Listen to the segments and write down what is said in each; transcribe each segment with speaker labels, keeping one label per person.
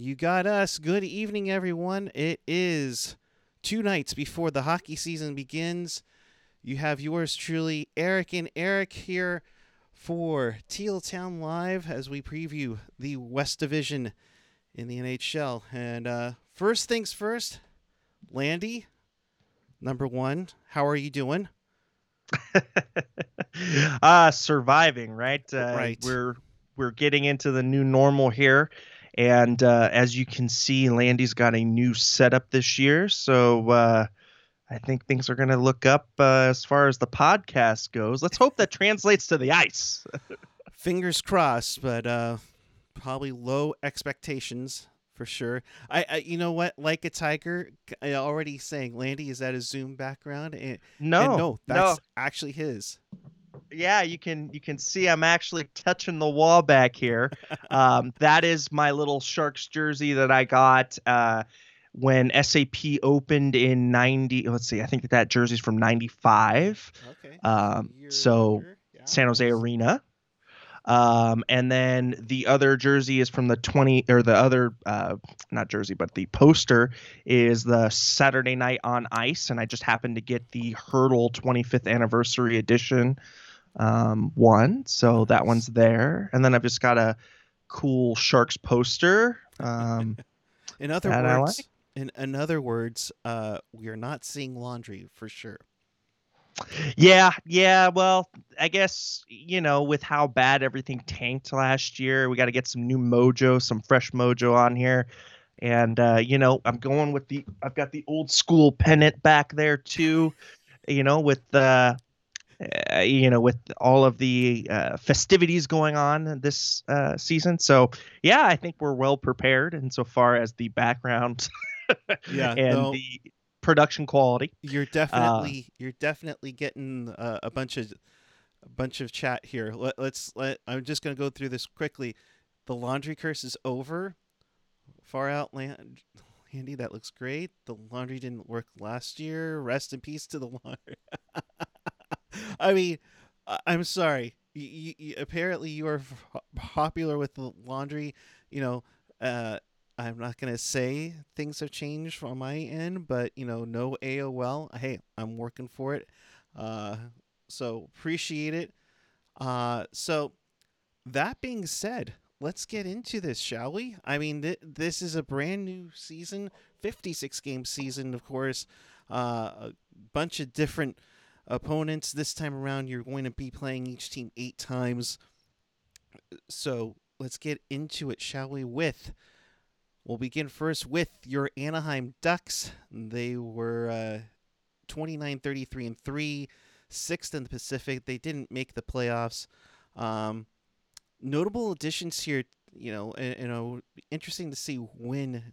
Speaker 1: You got us. Good evening, everyone. It is two nights before the hockey season begins. You have yours truly, Eric and Eric, here for Teal Town Live as we preview the West Division in the NHL. And uh, first things first, Landy, number one, how are you doing?
Speaker 2: uh surviving right uh,
Speaker 1: Right.
Speaker 2: we're we're getting into the new normal here and uh, as you can see landy's got a new setup this year so uh i think things are going to look up uh, as far as the podcast goes let's hope that translates to the ice
Speaker 1: Fingers crossed, but uh, probably low expectations for sure. I, I, you know what? Like a tiger, I already saying Landy is that a Zoom background? And,
Speaker 2: no
Speaker 1: and no, that's actually his.
Speaker 2: Yeah you can you can see i'm actually touching the wall back here. Um, that is my little sharks jersey that i got uh, when sap opened in 90 let's see i think that that jersey's from 95
Speaker 1: Okay.
Speaker 2: Um, so san jose arena. Um, and then the other jersey is from the 20 or the other uh, not jersey but the poster is the saturday night on ice and i just happened to get the hurdle 25th anniversary edition um, one so that one's there and then i've just got a cool sharks poster um,
Speaker 1: In other words, in, in other words, uh, we are not seeing laundry for sure.
Speaker 2: Yeah, yeah. Well, I guess you know with how bad everything tanked last year, we got to get some new mojo, some fresh mojo on here. And uh, you know, I'm going with the. I've got the old school pennant back there too. You know, with the. Uh, you know, with all of the uh, festivities going on this uh, season, so yeah, I think we're well prepared insofar as the background
Speaker 1: Yeah,
Speaker 2: and
Speaker 1: no.
Speaker 2: the production quality.
Speaker 1: You're definitely you're definitely getting uh, a bunch of a bunch of chat here. Let, let's let I'm just gonna go through this quickly. The laundry curse is over. Far out land. Andy, that looks great. The laundry didn't work last year. Rest in peace to the laundry. I mean, I'm sorry. You, you, apparently, you are popular with the laundry. You know, uh, I'm not gonna say things have changed on my end, but you know, no AOL. Hey, I'm working for it. Uh, so appreciate it. Uh, so that being said, let's get into this, shall we? I mean, th- this is a brand new season, 56 game season, of course. Uh, a bunch of different opponents. This time around, you're going to be playing each team eight times. So let's get into it, shall we? With we'll begin first with your Anaheim Ducks. They were uh, 29, 33, and three, sixth in the Pacific. They didn't make the playoffs. Um, notable additions here, you know, you know, interesting to see when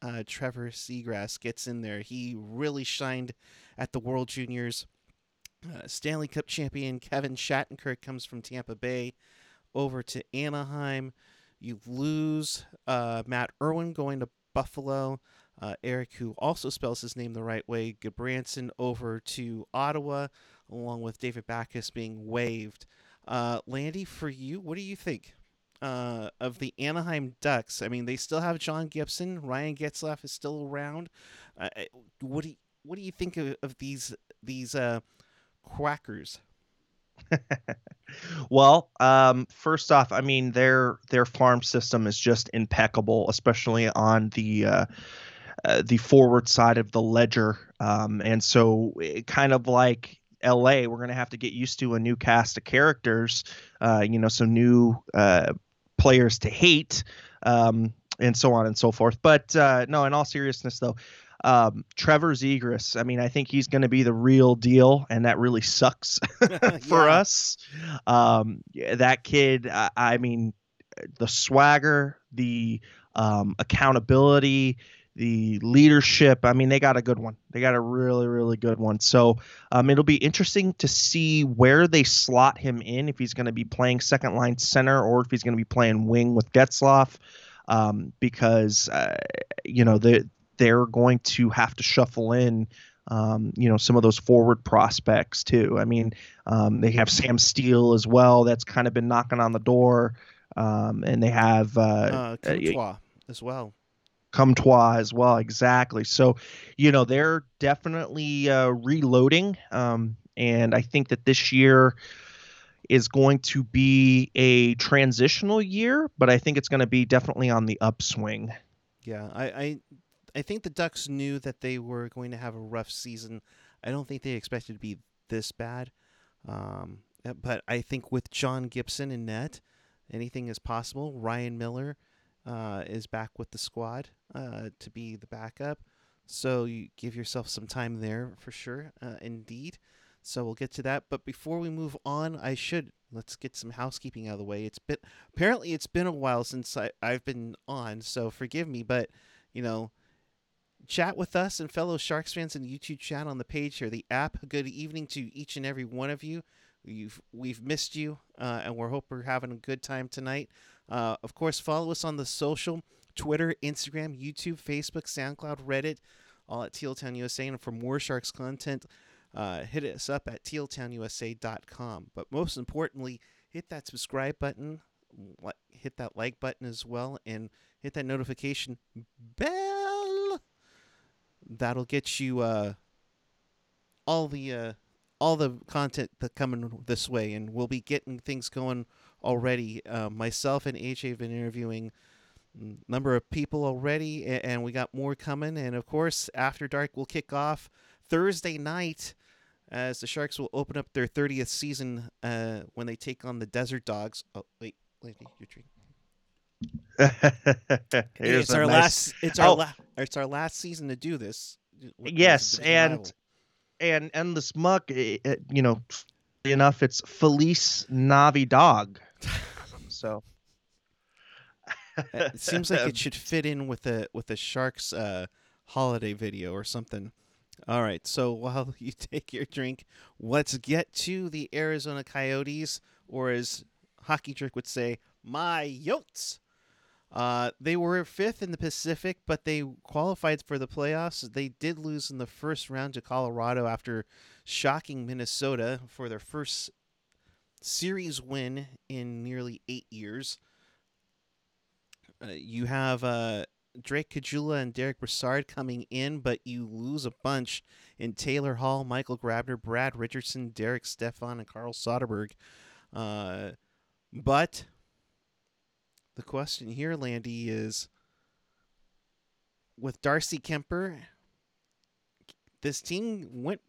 Speaker 1: uh, Trevor Zegras gets in there. He really shined at the World Juniors. Uh, Stanley Cup champion Kevin Shattenkirk comes from Tampa Bay over to Anaheim. You lose uh, Matt Irwin going to Buffalo. Uh, Eric, who also spells his name the right way, Gudbranson over to Ottawa, along with David Backes being waived. Uh, Landy, for you, what do you think uh, of the Anaheim Ducks? I mean, they still have John Gibson. Ryan Getzlaf is still around. What do you, what do you think of, of these these uh, quackers?
Speaker 2: Well, um, first off, I mean their their farm system is just impeccable, especially on the uh, uh, the forward side of the ledger. Um, and so, it, kind of like L.A., we're gonna have to get used to a new cast of characters. Uh, you know, some new uh, players to hate, um, and so on and so forth. But uh, no, in all seriousness, though. Um, Trevor Zegras, I mean, I think he's going to be the real deal, and that really sucks for
Speaker 1: Yeah.
Speaker 2: us. Um, that kid, I, I mean, the swagger, the um, accountability, the leadership. I mean, they got a good one. They got a really, really good one. So um, it'll be interesting to see where they slot him in. If he's going to be playing second line center or if he's going to be playing wing with Getzlaf, um, because uh, you know they they're going to have to shuffle in. Um, you know some of those forward prospects too. I mean, um, they have Sam Steel as well. That's kind of been knocking on the door, um, and they have uh,
Speaker 1: Uh,
Speaker 2: uh,
Speaker 1: as well.
Speaker 2: Comtois as well, exactly. So, you know, they're definitely uh, reloading, um, and I think that this year is going to be a transitional year, but I think it's going to be definitely on the upswing.
Speaker 1: Yeah, I, I, I think the Ducks knew that they were going to have a rough season. I don't think they expected to be this bad, um, but I think with John Gibson in net, anything is possible. Ryan Miller uh, is back with the squad uh, to be the backup. So you give yourself some time there for sure, uh, indeed. So we'll get to that. But before we move on, I should let's get some housekeeping out of the way. It's been apparently it's been a while since I, I've been on, so forgive me, but you know, chat with us and fellow Sharks fans in the YouTube chat on the page here, the app. Good evening to each and every one of you. You've we've missed you, uh, and we're hope we're having a good time tonight. Uh, of course, follow us on the social Twitter, Instagram, YouTube, Facebook, SoundCloud, Reddit, all at Tealtown USA. And for more Sharks content, uh, hit us up at tealtownusa.com. But most importantly, hit that subscribe button, hit that like button as well, and hit that notification bell. That'll get you uh, all the uh, all the content that coming this way, and we'll be getting things going already. Uh, myself and AJ have been interviewing a number of people already, and we got more coming. And of course, After Dark will kick off Thursday night as the Sharks will open up their 30th season uh, when they take on the Desert Dogs. Oh, wait, lady, your drink. it's our nice... last. It's our oh. la- It's our last season to do this.
Speaker 2: Yes, and rival. and and the it, you know, enough, it's Felice Navi Dog. so
Speaker 1: it seems like it should fit in with a with a Sharks uh, holiday video or something. All right, so while you take your drink, let's get to the Arizona Coyotes, or as Hockey Trick would say, my Yotes. Uh, they were fifth in the Pacific, but they qualified for the playoffs. They did lose in the first round to Colorado after shocking Minnesota for their first series win in nearly eight years. Uh, you have uh, Drake Caggiula and Derek Brassard coming in, but you lose a bunch in Taylor Hall, Michael Grabner, Brad Richardson, Derek Stepan, and Carl Soderberg. Uh, but the question here, Landy, is with Darcy Kuemper, this team went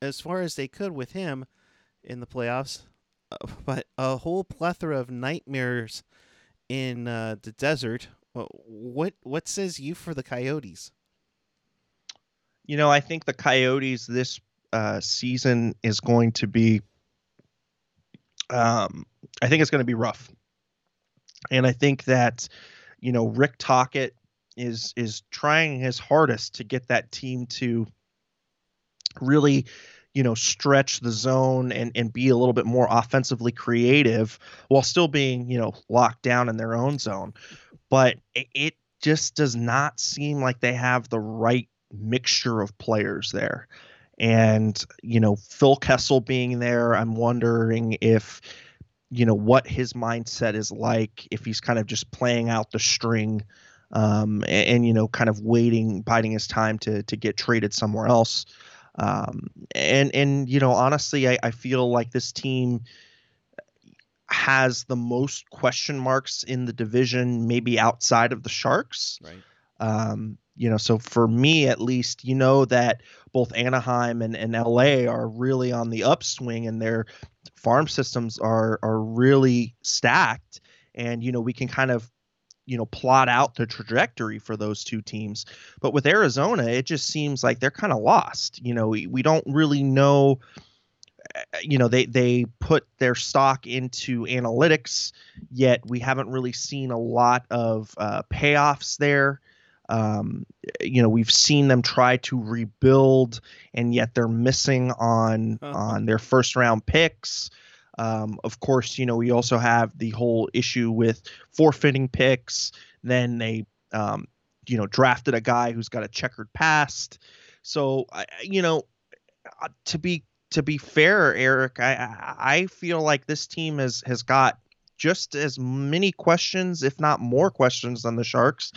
Speaker 1: as far as they could with him in the playoffs, uh, but a whole plethora of nightmares in uh, the desert what what says you for the Coyotes?
Speaker 2: You know, I think the Coyotes this uh, season is going to be. Um, I think it's going to be rough, and I think that, you know, Rick Tocchet is is trying his hardest to get that team to really you know stretch the zone and and be a little bit more offensively creative while still being you know locked down in their own zone but it just does not seem like they have the right mixture of players there. And, you know, Phil Kessel being there, I'm wondering if, you know, what his mindset is like, if he's kind of just playing out the string um, and, and, you know, kind of waiting, biding his time to, to get traded somewhere else. Um, and, and, you know, honestly, I, I feel like this team, has the most question marks in the division, maybe outside of the Sharks.
Speaker 1: Right.
Speaker 2: Um, you know, so for me at least, you know that both Anaheim and, and LA are really on the upswing and their farm systems are are really stacked. And, you know, we can kind of, you know, plot out the trajectory for those two teams. But with Arizona, it just seems like they're kind of lost. You know, we, we don't really know you know they they put their stock into analytics yet we haven't really seen a lot of uh, payoffs there um, you know we've seen them try to rebuild and yet they're missing on uh-huh. on their first round picks um, of course you know we also have the whole issue with forfeiting picks then they um, you know drafted a guy who's got a checkered past so you know uh, to be to be fair, Eric, I I feel like this team has has got just as many questions, if not more questions, than the Sharks.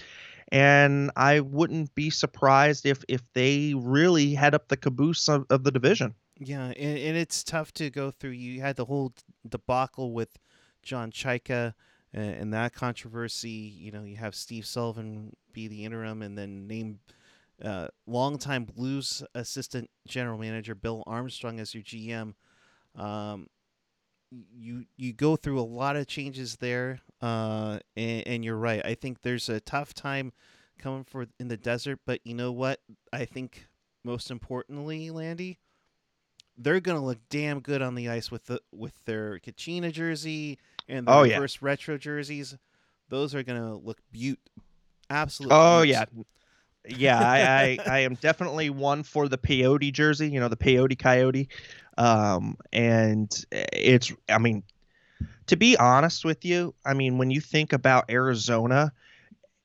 Speaker 2: And I wouldn't be surprised if if they really head up the caboose of, of the division.
Speaker 1: Yeah, and, and it's tough to go through. You had the whole debacle with John Chayka and, and that controversy. You know, you have Steve Sullivan be the interim, and then name uh, longtime Blues assistant general manager Bill Armstrong as your GM. Um, you you go through a lot of changes there, uh, and, and you're right. I think there's a tough time coming for in the desert, but you know what? I think most importantly, Landy, they're gonna look damn good on the ice with the with their Kachina jersey and their
Speaker 2: Oh, yeah.
Speaker 1: reverse retro jerseys. Those are gonna look beaut, absolutely.
Speaker 2: Oh yeah, yeah. I, I I am definitely one for the peyote jersey. You know the peyote coyote, um, and it's. I mean, to be honest with you, I mean when you think about Arizona,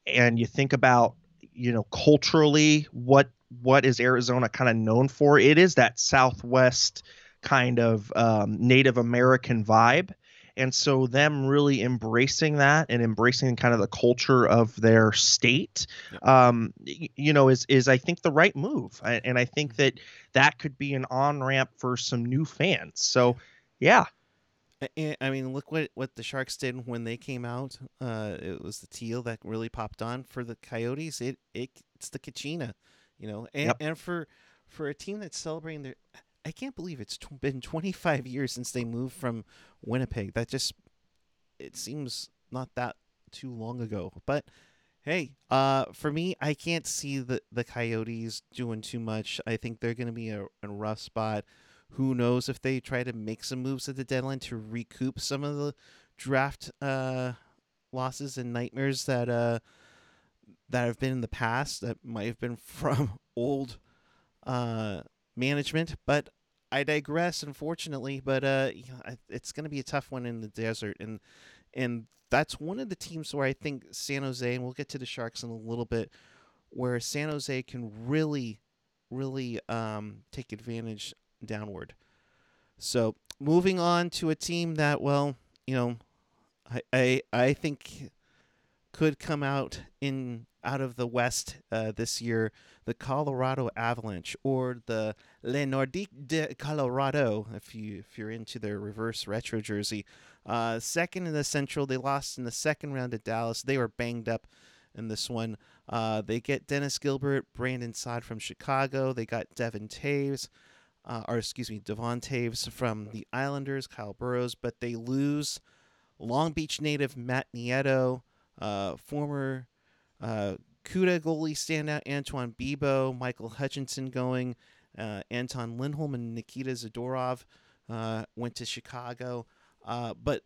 Speaker 2: and you think about you know culturally what what is Arizona kind of known for? It is that Southwest kind of um, Native American vibe. And so, them really embracing that and embracing kind of the culture of their state, um, you know, is is I think the right move, and I think that that could be an on ramp for some new fans. So, yeah,
Speaker 1: I mean, look what what the Sharks did when they came out. Uh, it was the teal that really popped on for the Coyotes. It, it it's the Kachina, you know, and
Speaker 2: Yep.
Speaker 1: and for for a team that's celebrating their, I can't believe it's tw- been 25 years since they moved from Winnipeg. That just it seems not that too long ago. But hey, uh, for me, I can't see the the Coyotes doing too much. I think they're going to be a, a rough spot. Who knows if they try to make some moves at the deadline to recoup some of the draft uh, losses and nightmares that uh, that have been in the past that might have been from old uh, management. But I digress, unfortunately. But uh, it's going to be a tough one in the desert, and and that's one of the teams where I think San Jose, and we'll get to the Sharks in a little bit, where San Jose can really, really um, take advantage downward. So moving on to a team that, well, you know, I I, I think could come out in out of the West uh, this year, the Colorado Avalanche or the Le Nordique de Colorado, if you if you're into their reverse retro jersey. Uh, second in the Central, they lost in the second round to Dallas. They were banged up in this one. Uh, they get Dennis Gilbert, Brandon Saad from Chicago. They got Devin Toews, uh, or excuse me, Devon Toews from the Islanders, Kyle Burroughs, but they lose Long Beach native Matt Nieto, uh, former uh, CUDA goalie standout Antoine Bibeau, Michael Hutchinson going, uh, Anton Lindholm and Nikita Zadorov uh, went to Chicago. Uh, but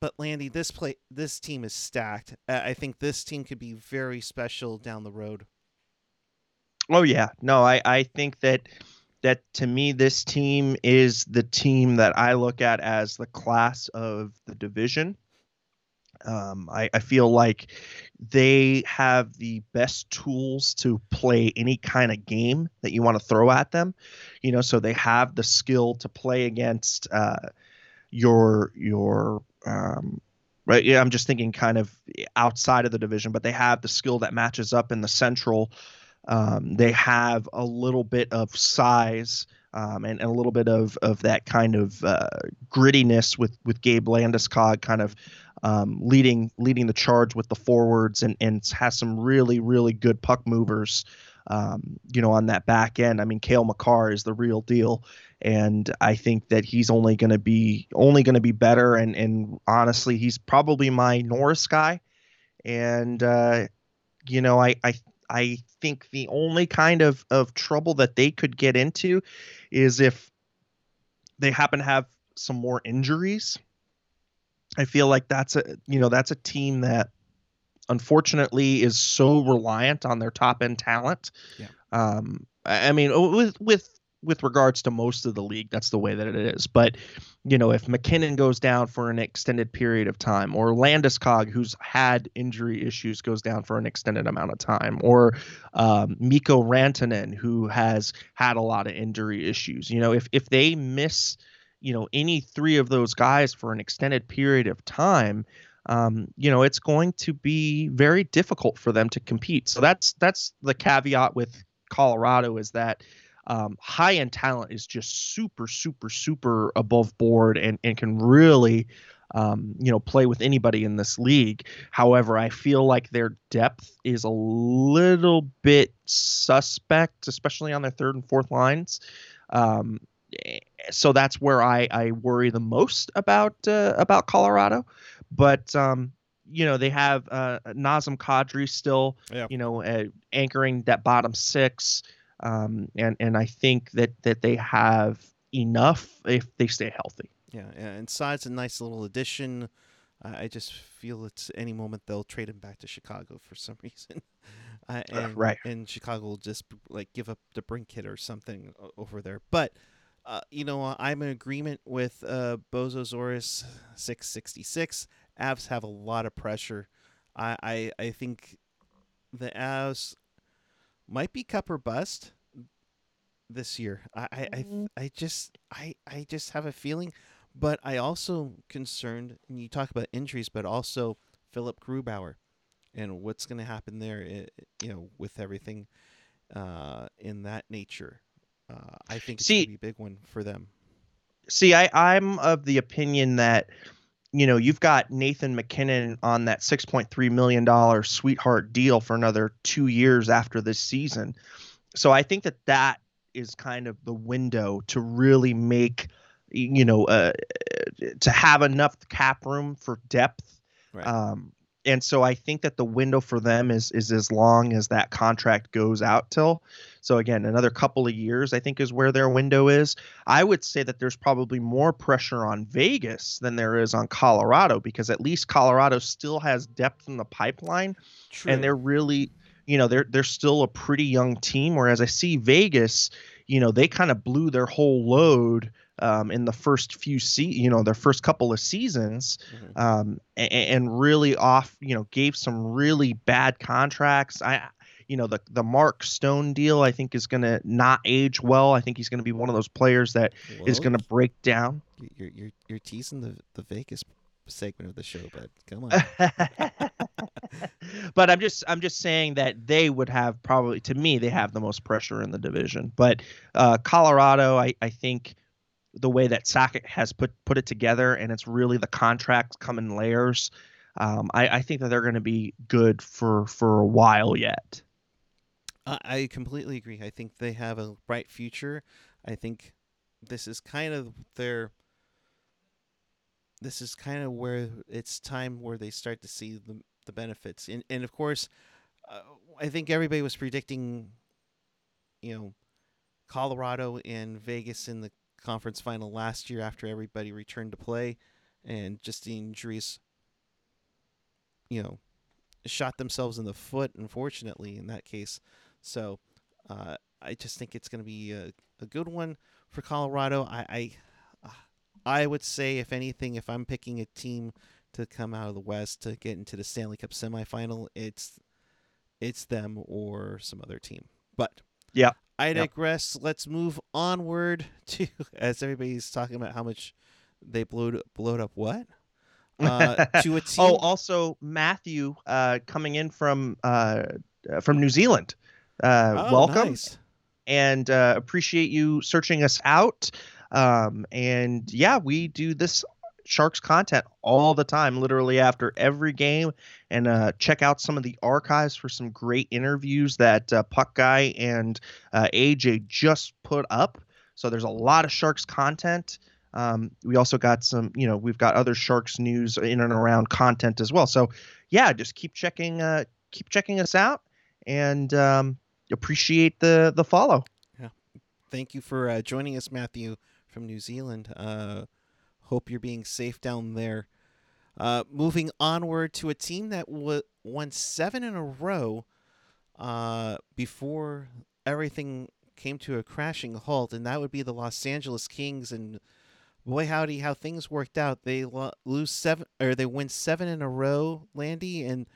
Speaker 1: but Landy, this play this team is stacked. I think this team could be very special down the road.
Speaker 2: Oh yeah, no, I I think that that to me this team is the team that I look at as the class of the division. Um, I, I feel like they have the best tools to play any kind of game that you want to throw at them. You know, so they have the skill to play against uh, your your um, right. Yeah, I'm just thinking kind of outside of the division, but they have the skill that matches up in the central. Um, they have a little bit of size um, and, and a little bit of, of that kind of uh, grittiness with with Gabe Landeskog kind of um, leading leading the charge with the forwards and and has some really really good puck movers. Um, you know, on that back end, I mean, Cale Makar is the real deal, and I think that he's only going to be only going to be better. And and honestly, he's probably my Norris guy. And uh, you know, I I I think the only kind of of trouble that they could get into is if they happen to have some more injuries. I feel like that's a you know that's a team that unfortunately is so reliant on their top end talent.
Speaker 1: Yeah.
Speaker 2: Um, I I mean, with with with regards to most of the league, that's the way that it is. But you know, if MacKinnon goes down for an extended period of time, or Landeskog, who's had injury issues, goes down for an extended amount of time, or um, Mikko Rantanen, who has had a lot of injury issues, you know, if if they miss, you know, any three of those guys for an extended period of time, um, you know, it's going to be very difficult for them to compete. So that's that's the caveat with Colorado is that um, high end talent is just super, super, super above board and, and can really, um, you know, play with anybody in this league. However, I feel like their depth is a little bit suspect, especially on their third and fourth lines. Um, so that's where I, I worry the most about uh, about Colorado. But um, you know they have uh, Nazem Kadri still,
Speaker 1: Yeah.
Speaker 2: you know, uh, anchoring that bottom six, um, and and I think that that they have enough if they stay healthy.
Speaker 1: Yeah, yeah, and Saad's a nice little addition. I I just feel it's any moment they'll trade him back to Chicago for some reason. Uh, and,
Speaker 2: right.
Speaker 1: And Chicago will just like give up the brink hit or something over there. But uh, you know, uh, I'm in agreement with uh, Bozo Zoris 666. Avs have a lot of pressure. I, I I think the Avs might be cup or bust this year. I I, I,
Speaker 2: Mhm.
Speaker 1: I just I I just have a feeling, but I also concerned. And you talk about injuries, but also Philip Grubauer, and what's going to happen there. You know, with everything uh, in that nature. Uh, I think it's going
Speaker 2: See-
Speaker 1: to be a big one for them.
Speaker 2: See, I, I'm of the opinion that, you know, you've got Nathan MacKinnon on that $6.3 million sweetheart deal for another two years after this season. So I think that that is kind of the window to really make, you know, uh, to have enough cap room for depth.
Speaker 1: Right.
Speaker 2: Um, and so I think that the window for them is is as long as that contract goes out till. So again, another couple of years I think is where their window is. I would say that there's probably more pressure on Vegas than there is on Colorado because at least Colorado still has depth in the pipeline
Speaker 1: True.
Speaker 2: and they're really you know they're they're still a pretty young team whereas I see Vegas you know they kind of blew their whole load um, in the first few se- you know their first couple of seasons
Speaker 1: Mhm.
Speaker 2: um, and, and really off you know gave some really bad contracts I you know the the Mark Stone deal I think is going to not age well I think he's going to be one of those players that is
Speaker 1: Whoa,
Speaker 2: going to break down
Speaker 1: You're you're you're teasing the the Vegas segment of the show, but come on.
Speaker 2: but I'm just I'm just saying that they would have probably to me they have the most pressure in the division. But uh, Colorado, I, I think the way that Sakic has put put it together, and it's really the contracts come in layers. Um, I, I think that they're going to be good for for a while yet.
Speaker 1: I I completely agree. I think they have a bright future. I think this is kind of their. This is kind of where it's time where they start to see the the benefits, and and of course, uh, I think everybody was predicting, you know, Colorado and Vegas in the conference final last year after everybody returned to play, and just the injuries. You know, shot themselves in the foot. Unfortunately, in that case. So uh, I just think it's going to be a, a good one for Colorado. I, I I would say, if anything, if I'm picking a team to come out of the West to get into the Stanley Cup semifinal, it's it's them or some other team. But
Speaker 2: Yeah.
Speaker 1: I
Speaker 2: Yep.
Speaker 1: digress. Let's move onward to as everybody's talking about how much they blowed blowed up what uh, to a team.
Speaker 2: oh, also Matthew uh, coming in from uh, uh, from New Zealand. Uh,
Speaker 1: Oh,
Speaker 2: welcome.
Speaker 1: nice.
Speaker 2: and uh, appreciate you searching us out. Um, and yeah, we do this Sharks content all the time, literally after every game. And uh, check out some of the archives for some great interviews that uh, Puck Guy and uh, AJ just put up. So there's a lot of Sharks content. Um, we also got some, you know, we've got other Sharks news in and around content as well. So yeah, just keep checking, uh, keep checking us out, and um, appreciate the the follow.
Speaker 1: Yeah, thank you for uh, joining us, Matthew from New Zealand. Uh, hope you're being safe down there. Uh, moving onward to a team that w- won seven in a row uh, before everything came to a crashing halt, and that would be the Los Angeles Kings. And boy, howdy, how things worked out. They lo- lose seven, or they win seven in a row, Landy, and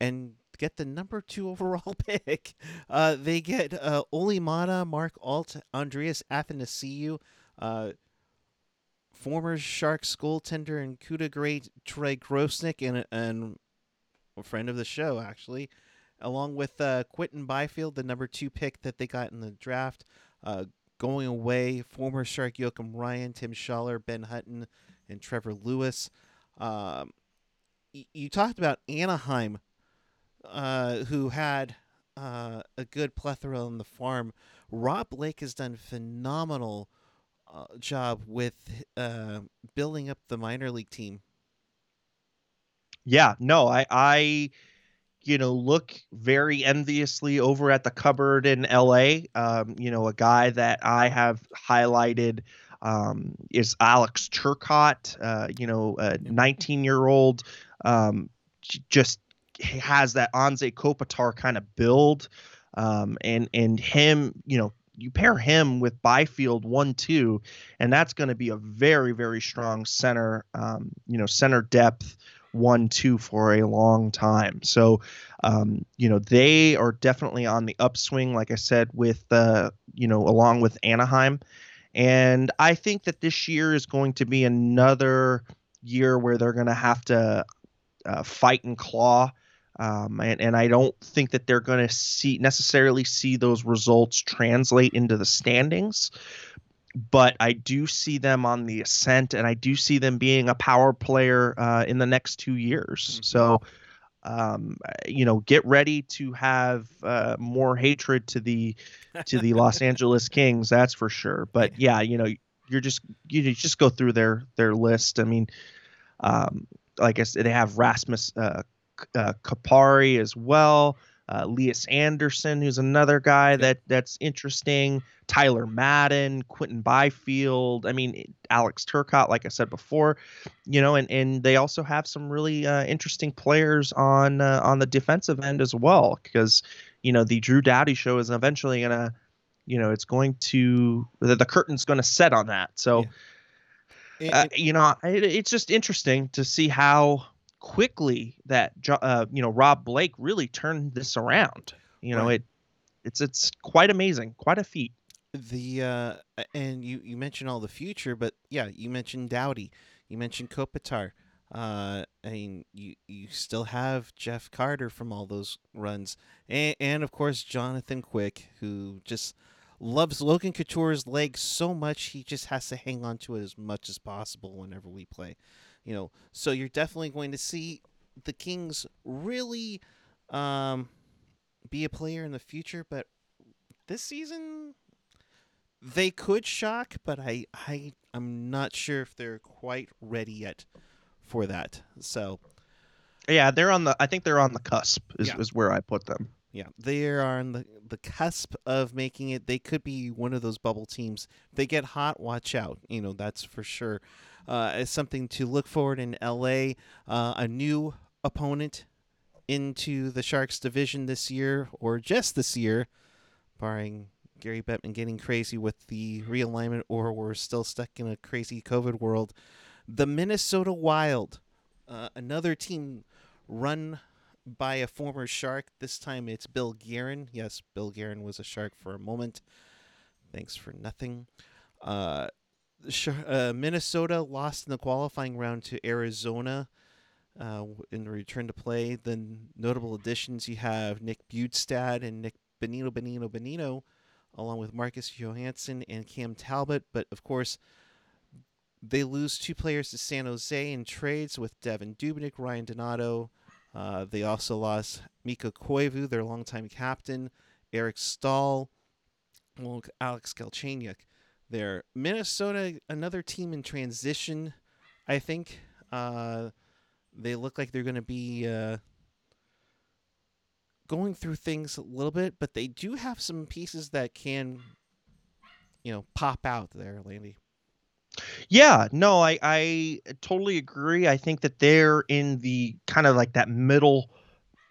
Speaker 1: and get the number two overall pick. Uh, they get uh, Olli Maatta, Mark Alt, Andreas Athanasiou, uh, former Sharks goaltender and CUDA great Troy Grosenick and and a friend of the show actually, along with uh, Quinton Byfield, the number two pick that they got in the draft. Uh, going away, former Shark Joakim Ryan, Tim Schaller, Ben Hutton, and Trevor Lewis. Um, y- you talked about Anaheim, uh, who had uh, a good plethora on the farm. Rob Blake has done phenomenal job with uh, building up the minor league team.
Speaker 2: Yeah, no, I, I, you know, look very enviously over at the cupboard in LA. Um, you know, a guy that I have highlighted um, is Alex Turcotte. Uh, you know, a 19 year old, um, just has that Anze Kopitar kind of build. Um, and and him, you know, you pair him with Byfield one two, and that's going to be a very very strong center, um, you know, center depth one two for a long time. So, um, you know, they are definitely on the upswing, like I said, with uh, you know, along with Anaheim, and I think that this year is going to be another year where they're going to have to uh, fight and claw. Um, and, and I don't think that they're going to see necessarily see those results translate into the standings but I do see them on the ascent, and I do see them being a power player uh, in the next two years. Mm-hmm. So, um, you know, get ready to have uh, more hatred to the to the Los Angeles Kings. That's for sure. But yeah, you know, you're just you just go through their their list. I mean, um, like I said, they have Rasmus uh, uh, Kupari as well. Uh, Lias Andersson, who's another guy that that's interesting. Tyler Madden, Quinton Byfield. I mean, Alex Turcotte, like I said before, you know, and and they also have some really uh, interesting players on uh, on the defensive end as well, because you know the Drew Doughty show is eventually gonna, you know, it's going to the, the curtain's going to set on that. So. Yeah. It, uh, you know, it, it's just interesting to see how quickly that uh, you know Rob Blake really turned this around. You know, right. it it's it's quite amazing, quite a feat.
Speaker 1: The uh, and you you mentioned all the future, but yeah, you mentioned Doughty, you mentioned Kopitar. Uh, I mean, you you still have Jeff Carter from all those runs, and, and of course Jonathan Quick, who just loves Logan Couture's legs so much he just has to hang on to it as much as possible whenever we play you know, so you're definitely going to see the Kings really um, be a player in the future, but this season they could shock, but I I I'm not sure if they're quite ready yet for that. So
Speaker 2: yeah, they're on the I think they're on the cusp is, yeah. is where I put them.
Speaker 1: Yeah, they are on the, the cusp of making it. They could be one of those bubble teams. If they get hot, watch out. You know, that's for sure uh, as something to look forward in LA. Uh, a new opponent into the Sharks division this year, or just this year, barring Gary Bettman getting crazy with the realignment, or we're still stuck in a crazy COVID world. The Minnesota Wild, uh, another team run by a former Shark. This time it's Bill Guerin. Yes, Bill Guerin was a Shark for a moment. Thanks for nothing. Uh, uh, Minnesota lost in the qualifying round to Arizona uh, in the return to play. The notable additions you have Nick Bjugstad and Nick Bonino Bonino Bonino, along with Marcus Johansson and Cam Talbot. But of course, they lose two players to San Jose in trades with Devan Dubnyk, Ryan Donato. Uh, they also lost Mikko Koivu, their longtime captain, Eric well, Alex Galchenyuk there. Minnesota, another team in transition, I think. Uh, they look like they're going to be uh, going through things a little bit, but they do have some pieces that can, you know, pop out there, Landy.
Speaker 2: Yeah, no, I, I totally agree. I think that they're in the kind of like that middle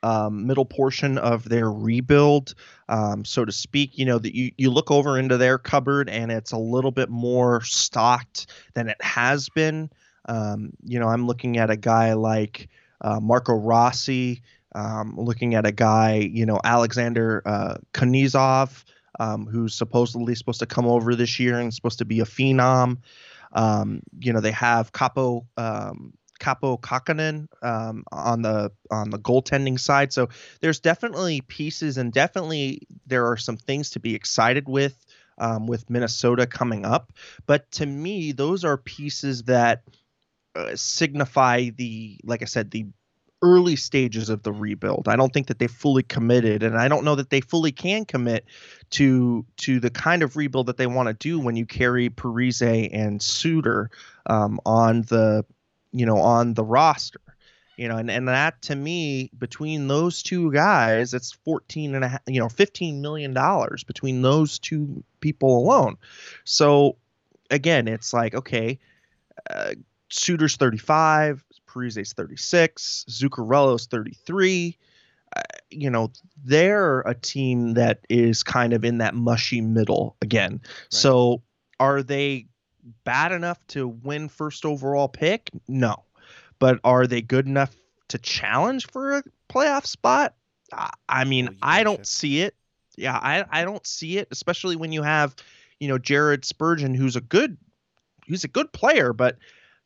Speaker 2: um, middle portion of their rebuild, um, so to speak. You know that you you look over into their cupboard and it's a little bit more stocked than it has been. Um, you know, I'm looking at a guy like uh, Marco Rossi. Um, looking at a guy, you know, Alexander uh, um, who's supposedly supposed to come over this year and supposed to be a phenom. Um, you know, they have Kaapo um, Kaapo Kähkönen um, on the on the goaltending side. So there's definitely pieces, and definitely there are some things to be excited with um, with Minnesota coming up. But to me, those are pieces that uh, signify the, like I said, the early stages of the rebuild. I don't think that they fully committed, and I don't know that they fully can commit to to the kind of rebuild that they want to do when you carry Parise and Suter um, on the you know on the roster. You know, and, and that to me, between those two guys, it's 14 and a half, you know, 15 million dollars between those two people alone. So again, it's like, okay, uh, Suter's 35, Parise's 36, Zuccarello's 33. Uh, you know, they're a team that is kind of in that mushy middle again. Right. So are they bad enough to win first overall pick? No. But are they good enough to challenge for a playoff spot? I mean, oh, I don't see it. Yeah, I, I don't see it, especially when you have, you know, Jared Spurgeon, who's a good he's a good player, but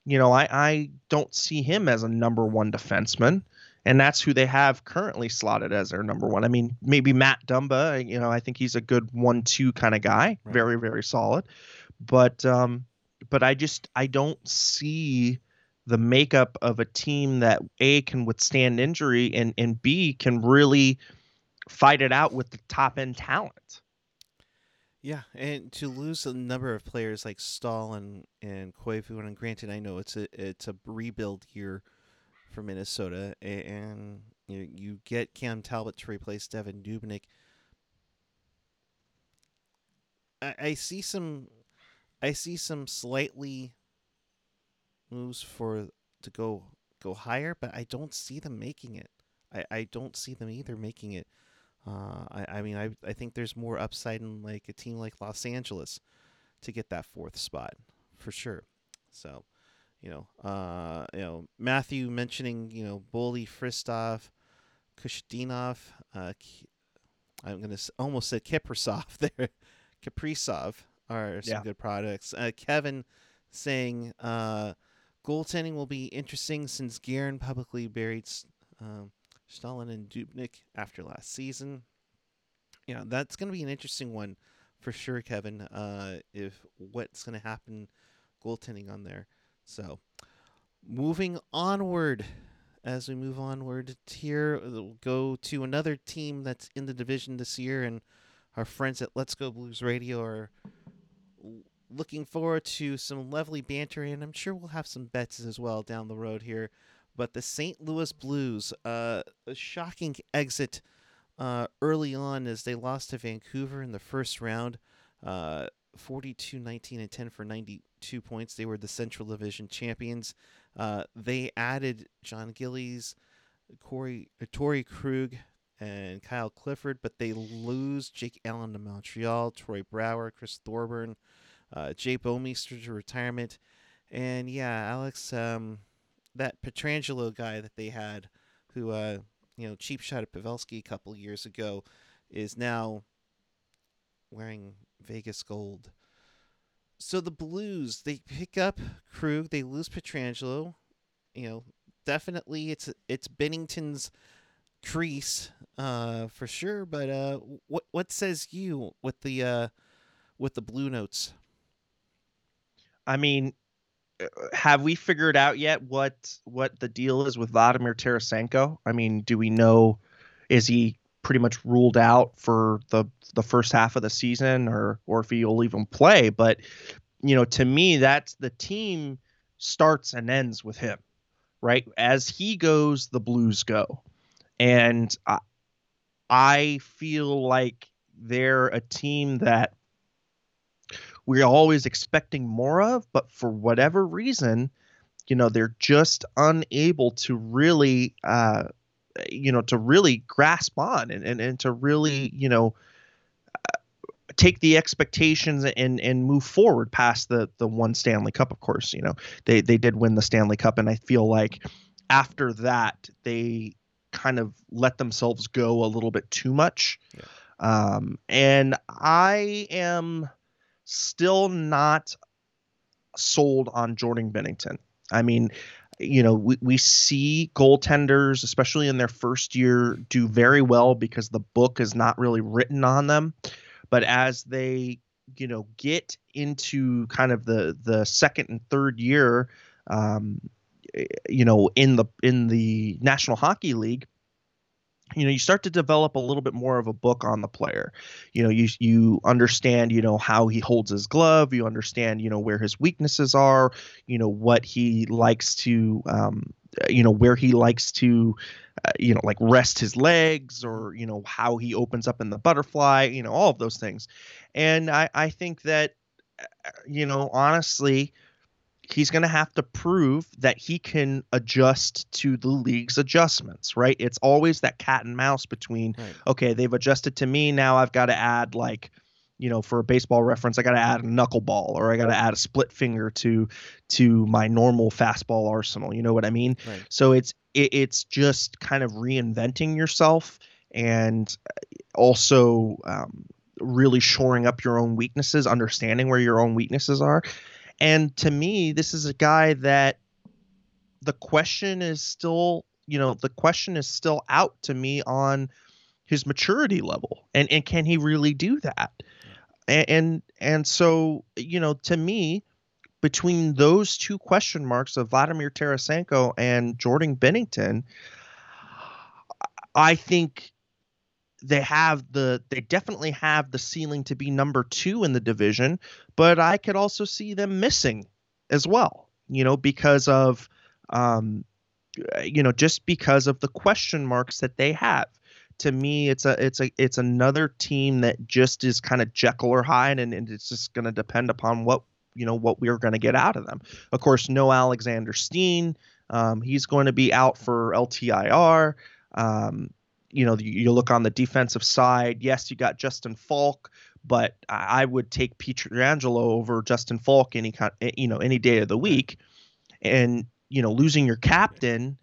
Speaker 2: you know, I, I don't see him as a number one defenseman. And that's who they have currently slotted as their number one. I mean, maybe Matt Dumba, you know, I think he's a good one two kind of guy. Right. Very, very solid. But um but I just I don't see the makeup of a team that A can withstand injury and, and B can really fight it out with the top end talent.
Speaker 1: Yeah, and to lose a number of players like Staal and and Koivu, and granted, I know it's a it's a rebuild year for Minnesota, and you you get Cam Talbot to replace Devan Dubnyk. I, I see some, I see some slightly moves for to go go higher, but I don't see them making it. I, I don't see them either making it. Uh, I, I mean, I, I think there's more upside in like a team like Los Angeles to get that fourth spot for sure. So, you know, uh, you know, Matthew mentioning, you know, Boldy, Fristov, Kushdinov, uh, I'm gonna almost say Kiprasov there, Kaprizov are some yeah. good products. Uh, Kevin saying uh, goaltending will be interesting since Guerin publicly buried um, Stalin and Dubnyk after last season. Yeah, that's going to be an interesting one for sure, Kevin. Uh, if what's going to happen goaltending on there. So, moving onward, as we move onward here, we'll go to another team that's in the division this year, and our friends at Let's Go Blues Radio are looking forward to some lovely banter, and I'm sure we'll have some bets as well down the road here but the St. Louis Blues, uh, a shocking exit uh, early on as they lost to Vancouver in the first round, uh, 42 19 and 10 for 92 points. They were the Central Division champions. Uh, they added John Gillies, Corey, uh, Torey Krug, and Kyle Clifford, but they lose Jake Allen to Montreal, Troy Brouwer, Chris Thorburn, uh, Jay Bouwmeester to retirement. And yeah, Alex, um, that Pietrangelo guy that they had, who uh, you know cheap shot at Pavelski a couple years ago, is now wearing Vegas gold. So the Blues they pick up Krug, they lose Pietrangelo. You know, definitely it's it's Binnington's crease uh, for sure. But uh, what what says you with the uh, with the Blue Notes?
Speaker 2: I mean, have we figured out yet what what the deal is with Vladimir Tarasenko? I mean, do we know is he pretty much ruled out for the the first half of the season or or if he'll even play? But you know, to me that's the team starts and ends with him. Right? As he goes, the Blues go. And I, I feel like they're a team that we're always expecting more of, but for whatever reason, you know, they're just unable to really, uh, you know, to really grasp on and, and, and to really, you know, uh, take the expectations and and move forward past the the one Stanley Cup. Of course, you know they they did win the Stanley Cup, and I feel like after that they kind of let themselves go a little bit too much. Yeah. Um, and I am still not sold on Jordan Binnington. I mean, you know, we, we see goaltenders, especially in their first year, do very well because the book is not really written on them. But as they, you know, get into kind of the the second and third year, um, you know, in the in the National Hockey League, you know you start to develop a little bit more of a book on the player. You know you you understand you know how he holds his glove you understand you know where his weaknesses are you know what he likes to um, you know where he likes to uh, you know like rest his legs or you know how he opens up in the butterfly you know all of those things. And i i think that uh, you know honestly he's going to have to prove that he can adjust to the league's adjustments, right? It's always that cat and mouse between, right. okay, they've adjusted to me. Now I've got to add, like, you know, for a baseball reference, I got to add a knuckleball or I got to add a split finger to to my normal fastball arsenal. You know what I mean? Right. So it's it, it's just kind of reinventing yourself and also um, really shoring up your own weaknesses, understanding where your own weaknesses are, and to me, this is a guy that the question is still, you know, the question is still out to me on his maturity level and and can he really do that? And and, and so, you know, to me, between those two question marks of Vladimir Tarasenko and Jordan Binnington, I think they have the they definitely have the ceiling to be number two in the division, but I could also see them missing as well. You know, because of um, you know, just because of the question marks that they have. To me, it's a it's a it's another team that just is kind of Jekyll or Hyde, and, and it's just going to depend upon what you know what we're going to get out of them. Of course, no Alexander Steen. Um, he's going to be out for LTIR. Um, you know, you look on the defensive side. Yes, you got Justin Faulk, but I would take Pietrangelo over Justin Faulk any kind, eh, you know, any day of the week. And you know, losing your captain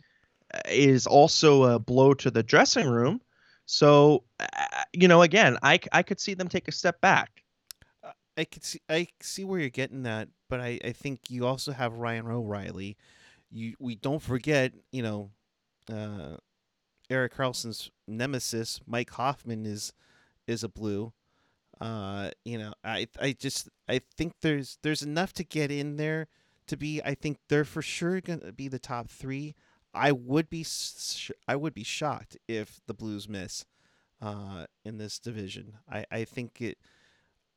Speaker 2: uh, is also a blow to the dressing room. So, uh, you know, again, I I could see them take a step back.
Speaker 1: I could see I see where you're getting that, but I I think you also have Ryan O'Reilly. You we don't forget, you know, uh, Erik Karlsson's nemesis, Mike Hoffman, is is a blue. Uh, you know, I I just I think there's there's enough to get in there to be. I think they're for sure gonna be the top three. I would be sh- I would be shocked if the Blues miss uh, in this division. I, I think it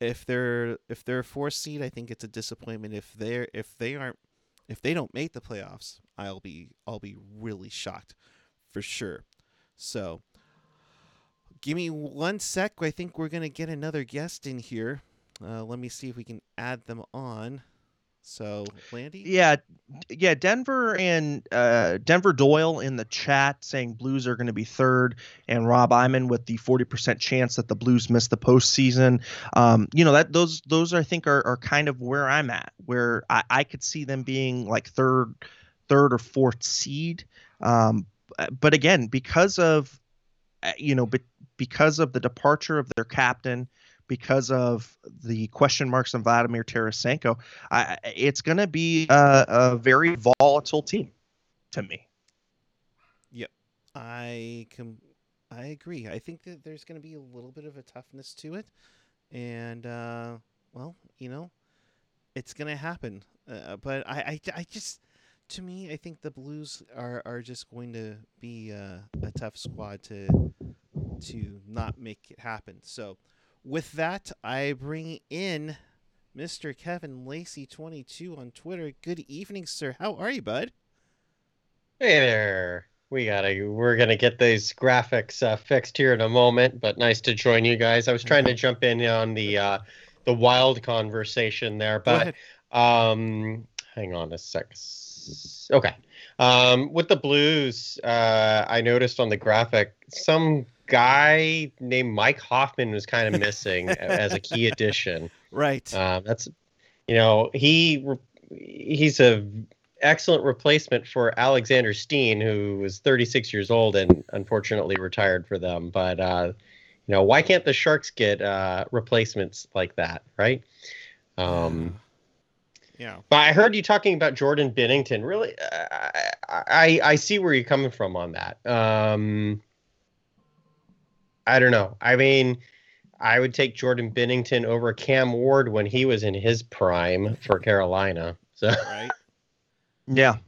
Speaker 1: if they're if they're a fourth seed, I think it's a disappointment. If they're if they aren't if they don't make the playoffs, I'll be I'll be really shocked for sure. So, give me one sec. I think we're going to get another guest in here. Uh, let me see if we can add them on. So, Landy?
Speaker 2: Yeah, yeah. Denver and uh, Denver Doyle in the chat saying Blues are going to be third, and Rob Iman with the forty percent chance that the Blues miss the postseason. Um, you know that those those I think are, are kind of where I'm at, where I, I could see them being like third, third or fourth seed. Um, but again, because of uh, you know, but because of the departure of their captain, because of the question marks on Vladimir Tarasenko, I, it's going to be a, a, very volatile team to me.
Speaker 1: Yep, I can. I agree. I think that there's going to be a little bit of a toughness to it, and uh, well, you know, it's going to happen. Uh, but I, I, I just to me, I think the Blues are, are just going to be uh, a tough squad to to not make it happen. So, with that, I bring in Mr. Kevin Lacey twenty two on Twitter. Good evening, sir. How are you, bud?
Speaker 3: Hey there. We gotta. We're gonna get these graphics uh, fixed here in a moment. But nice to join you guys. I was trying to jump in on the uh, the wild conversation there, but um, hang on a sec Okay. Um, with the Blues, uh, I noticed on the graphic some guy named Mike Hoffman was kind of missing as a key addition.
Speaker 1: Right.
Speaker 3: Um, that's you know he he's a excellent replacement for Alexander Steen, who was 36 years old and unfortunately retired for them. But uh, you know, why can't the Sharks get uh, replacements like that, right? Um,
Speaker 1: Yeah.
Speaker 3: But I heard you talking about Jordan Binnington. Really, uh, I I see where you're coming from on that. Um, I don't know. I mean, I would take Jordan Binnington over Cam Ward when he was in his prime for Carolina. So
Speaker 1: Right.
Speaker 2: Yeah.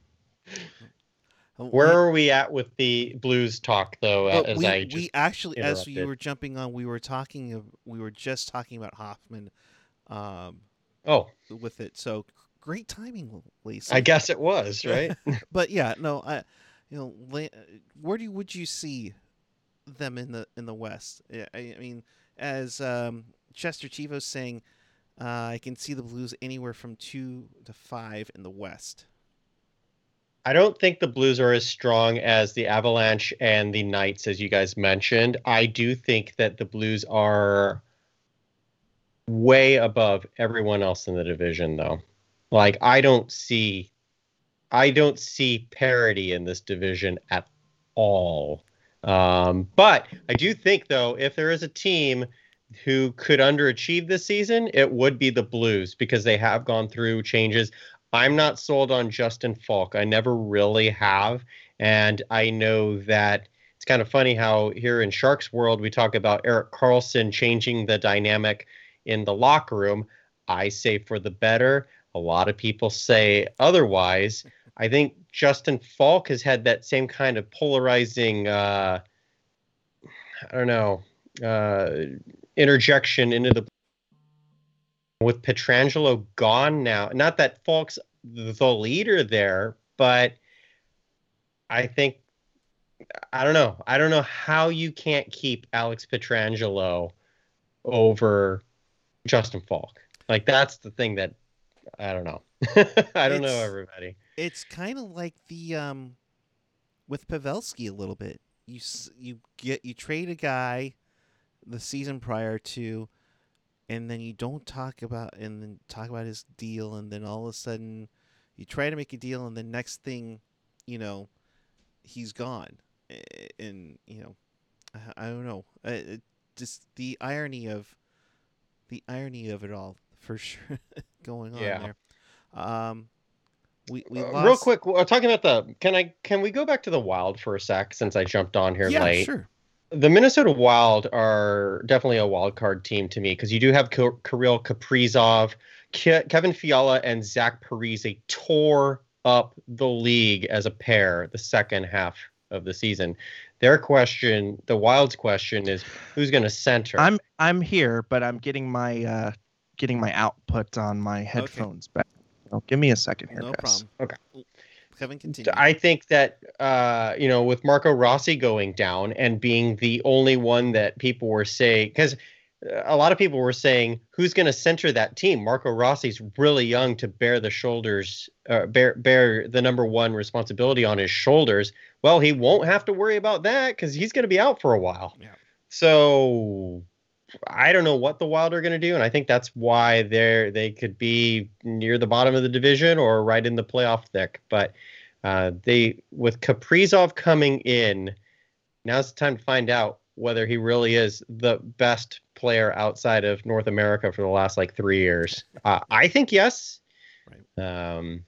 Speaker 3: where are we at with the Blues talk though?
Speaker 1: Well,
Speaker 3: as
Speaker 1: we,
Speaker 3: I just
Speaker 1: we actually, as you were jumping on, we were talking. Of, we were just talking about Hoffman, um,
Speaker 3: oh,
Speaker 1: with it. So great timing, Lisa.
Speaker 3: I guess it was right.
Speaker 1: but yeah, no, I, you know, where do you, would you see them in the in the West? I, I mean, as um, Chester Chivo's saying, uh, I can see the Blues anywhere from two to five in the West.
Speaker 3: I don't think the Blues are as strong as the Avalanche and the Knights, as you guys mentioned. I do think that the Blues are way above everyone else in the division, though. Like I don't see, I don't see parity in this division at all. Um, but I do think, though, if there is a team who could underachieve this season, it would be the Blues because they have gone through changes. I'm not sold on Justin Faulk. I never really have. And I know that it's kind of funny how here in Sharks world we talk about Erik Karlsson changing the dynamic in the locker room. I say for the better. A lot of people say otherwise. I think Justin Faulk has had that same kind of polarizing uh I don't know, uh interjection into the with Pietrangelo gone now. Not that Faulk's the leader there, but I think I don't know. I don't know how you can't keep Alex Pietrangelo over Justin Faulk. Like that's the thing that I don't know. I don't know everybody.
Speaker 1: It's kind of like the um, with Pavelski a little bit. You s- you get you trade a guy the season prior to, and then you don't talk about and then talk about his deal, and then all of a sudden you try to make a deal, and the next thing, you know, he's gone, and you know, I, I don't know, uh, it, just the irony of the irony of it all for sure going on
Speaker 3: Yeah.
Speaker 1: there. Um, we we
Speaker 3: Uh,
Speaker 1: lost
Speaker 3: real quick, we're talking about the can I can we go back to the Wild for a sec since I jumped on here
Speaker 1: yeah,
Speaker 3: late?
Speaker 1: sure.
Speaker 3: the Minnesota Wild are definitely a wild card team to me because you do have K- Kirill Kaprizov, Ke- Kevin Fiala, and Zach Parise tore up the league as a pair the second half of the season. Their question, the Wild's question, is who's going to center?
Speaker 2: I'm I'm here, but I'm getting my uh getting my output on my headphones back. Oh, give me a second here,
Speaker 1: No
Speaker 2: guys.
Speaker 1: problem.
Speaker 3: Okay.
Speaker 1: Kevin, continue.
Speaker 3: I think that uh, you know, with Marco Rossi going down and being the only one that people were saying, because a lot of people were saying, who's going to center that team? Marco Rossi's really young to bear the shoulders, uh, bear bear the number one responsibility on his shoulders. Well, he won't have to worry about that because he's going to be out for a while.
Speaker 1: Yeah.
Speaker 3: So I don't know what the Wild are going to do, and I think that's why they're they could be near the bottom of the division or right in the playoff thick. But uh, they with Kaprizov coming in, now's the time to find out whether he really is the best player outside of North America for the last like three years. Uh, I think yes. right. Um,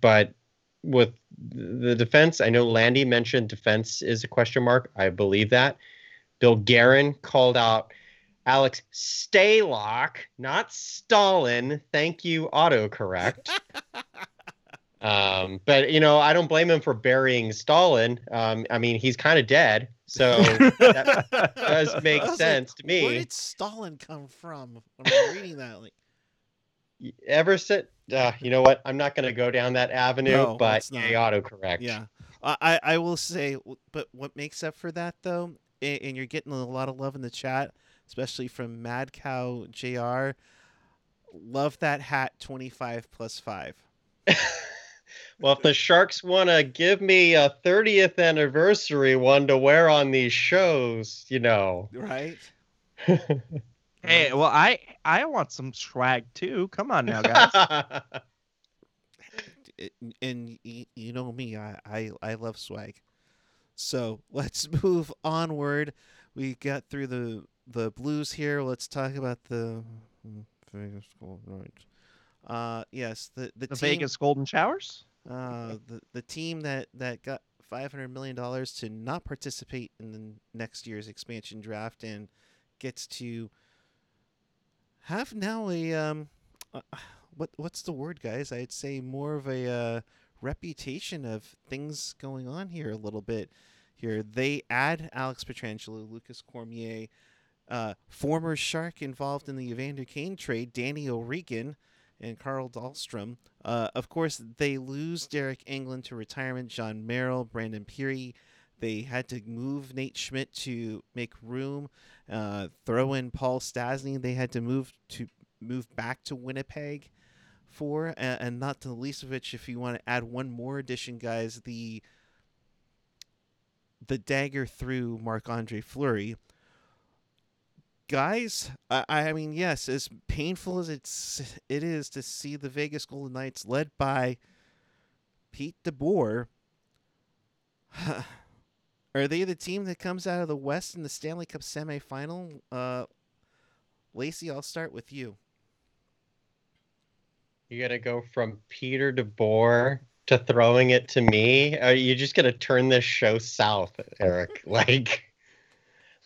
Speaker 3: but with the defense, I know Landy mentioned defense is a question mark. I believe that. Bill Guerin called out Alex Stalock, not Stalin. Thank you, autocorrect. um, but you know, I don't blame him for burying Stalin. Um, I mean, he's kind of dead, so that does make
Speaker 1: was like,
Speaker 3: sense to me.
Speaker 1: Where did Stalin come from? When I'm reading that, like,
Speaker 3: ever since uh, you know what i'm not going to go down that avenue
Speaker 1: No,
Speaker 3: but a autocorrect
Speaker 1: yeah, I I- will say, but what makes up for that though, and you're getting a lot of love in the chat, especially from Mad Cow Jr. Love that hat, twenty five plus five.
Speaker 3: well if the sharks want to give me a 30th anniversary one to wear on these shows you know
Speaker 1: Right.
Speaker 2: Hey, well, I I want some swag too. Come on now, guys.
Speaker 1: it, and you know me, I, I I love swag. So let's move onward. We got through the the blues here. Let's talk about the Vegas Golden Knights. Uh, yes, the the,
Speaker 2: The
Speaker 1: team,
Speaker 2: Vegas Golden Showers.
Speaker 1: uh, the the team that that got five hundred million dollars to not participate in the next year's expansion draft and gets to have now a um, uh, what what's the word, guys? I'd say more of a uh, reputation of things going on here a little bit. Here they add Alex Pietrangelo, Lucas Cormier, uh, former Shark involved in the Evander Kane trade, Danny O'Regan, and Carl Dahlstrom. Uh, of course, they lose Deryk Engelland to retirement, Jon Merrill, Brandon Pirri. They had to move Nate Schmidt to make room, uh, throw in Paul Stastny. They had to move to move back to Winnipeg for, and, and not to the least of which, if you want to add one more addition, guys, the the dagger through Marc Andre Fleury. Guys, I, I mean, yes, as painful as it's it is to see the Vegas Golden Knights led by Pete DeBoer. Are they the team that comes out of the West in the Stanley Cup semifinal? Uh, Lacey, I'll start with you.
Speaker 3: You gotta go from Peter DeBoer to throwing it to me. Are you just gonna turn this show south, Eric? like,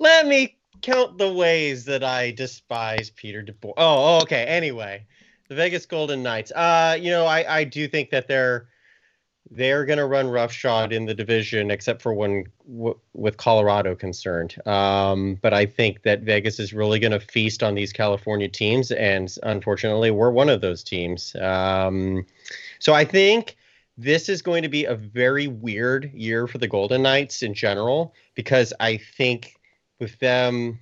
Speaker 3: let me count the ways that I despise Peter DeBoer. Oh, okay. Anyway, the Vegas Golden Knights. Uh, you know, I I do think that they're they're going to run roughshod in the division, except for when w- with Colorado concerned. Um, but I think that Vegas is really going to feast on these California teams, and unfortunately, we're one of those teams. Um, so I think this is going to be a very weird year for the Golden Knights in general, because I think with them.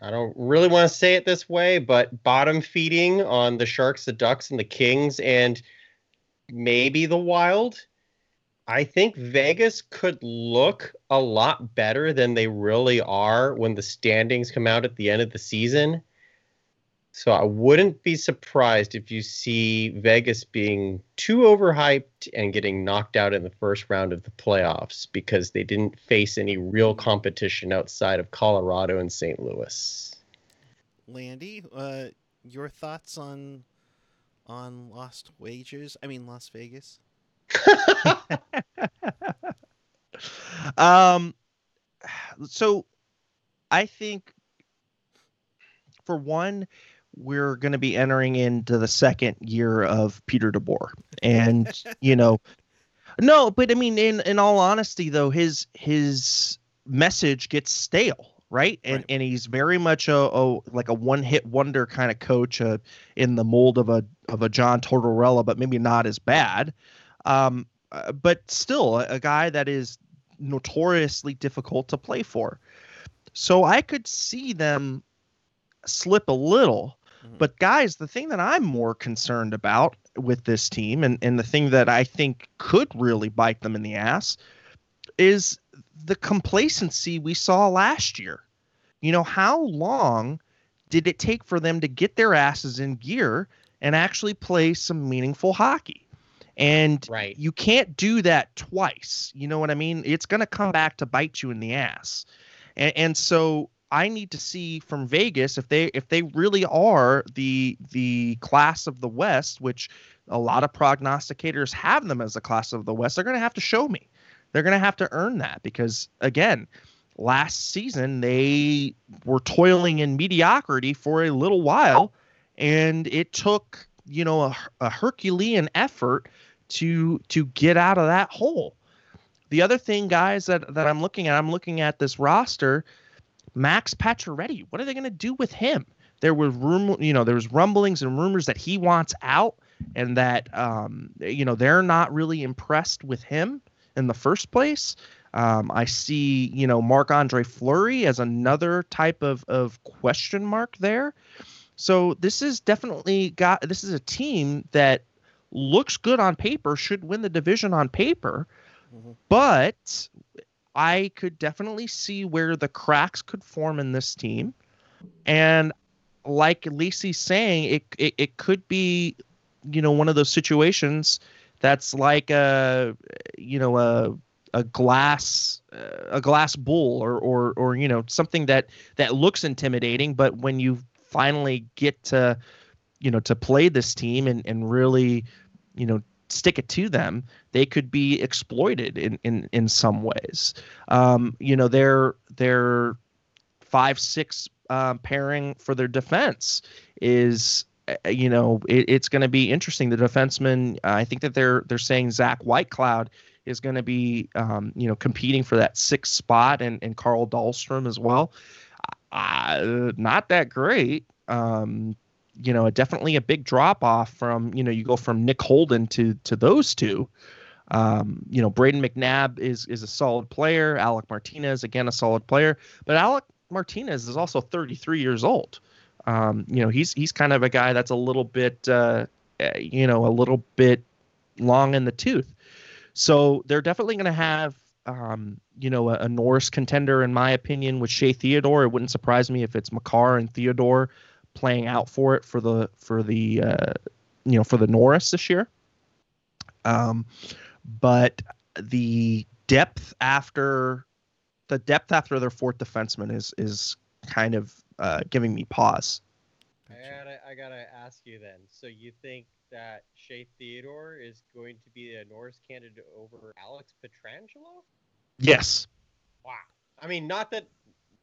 Speaker 3: I don't really want to say it this way, but bottom feeding on the Sharks, the Ducks, and the Kings, and maybe the Wild I think Vegas could look a lot better than they really are when the standings come out at the end of the season. So I wouldn't be surprised if you see Vegas being too overhyped and getting knocked out in the first round of the playoffs because they didn't face any real competition outside of Colorado and St. Louis.
Speaker 1: Landy, uh, your thoughts on on Lost Wagers? I mean, Las Vegas.
Speaker 2: um, so I think for one, we're going to be entering into the second year of Peter DeBoer, and you know, no, but I mean, in in all honesty, though, his his message gets stale, right? And
Speaker 1: Right.
Speaker 2: and he's very much a, a like a one hit wonder kind of coach, uh, in the mold of a of a John Tortorella, but maybe not as bad. Um, uh, but still, a, guy that is notoriously difficult to play for. So I could see them slip a little.
Speaker 1: Mhm.
Speaker 2: But guys, the thing that I'm more concerned about with this team and, and the thing that I think could really bite them in the ass is the complacency we saw last year. You know, how long did it take for them to get their asses in gear and actually play some meaningful hockey? And
Speaker 3: Right.
Speaker 2: you can't do that twice. You know what I mean? It's going to come back to bite you in the ass. And, and so I need to see from Vegas if they if they really are the the class of the West, which a lot of prognosticators have them as a class of the West, they're going to have to show me. They're going to have to earn that because again, last season they were toiling in mediocrity for a little while and it took, you know, a, a Herculean effort to to get out of that hole. The other thing, guys, that that I'm looking at, I'm looking at this roster. Max Pacioretty, what are they going to do with him? There were room, you know, there was rumblings and rumors that he wants out, and that um, you know they're not really impressed with him in the first place. Um, I see, you know, Marc Andre Fleury as another type of of question mark there. So this is definitely got this is a team that looks good on paper, should win the division on paper,
Speaker 1: Mhm.
Speaker 2: but I could definitely see where the cracks could form in this team. And like Lacey's saying, it, it it could be, you know, one of those situations that's like a you know a a glass uh, a glass bull or or or you know something that that looks intimidating but when you finally get to you know, to play this team and and really, you know, stick it to them, they could be exploited in in in some ways. Um, you know, their their five six um, pairing for their defense is uh, you know it, it's going to be interesting. The defenseman, uh, I think that they're they're saying Zach Whitecloud is going to be um, you know competing for that sixth spot, and and Carl Dahlstrom as well. Uh, not that great. Um, you know, definitely a big drop off from you know you go from Nick Holden to to those two. Um, you know, Brayden McNabb is is a solid player. Alec Martinez again a solid player, but Alec Martinez is also 33 years old. Um, you know, he's he's kind of a guy that's a little bit uh, eh, you know a little bit long in the tooth. So they're definitely going to have um, you know, a, a, Norris contender, in my opinion, with Shea Theodore. It wouldn't surprise me if it's Makar and Theodore playing out for it for the for the uh, you know for the Norris this year. Um, but the depth after the depth after their fourth defenseman is is kind of uh, giving me pause.
Speaker 3: I gotta, I gotta ask you then. So you think that Shea Theodore is going to be a Norris candidate over Alex Pietrangelo?
Speaker 2: Yes.
Speaker 3: Wow. I mean, not that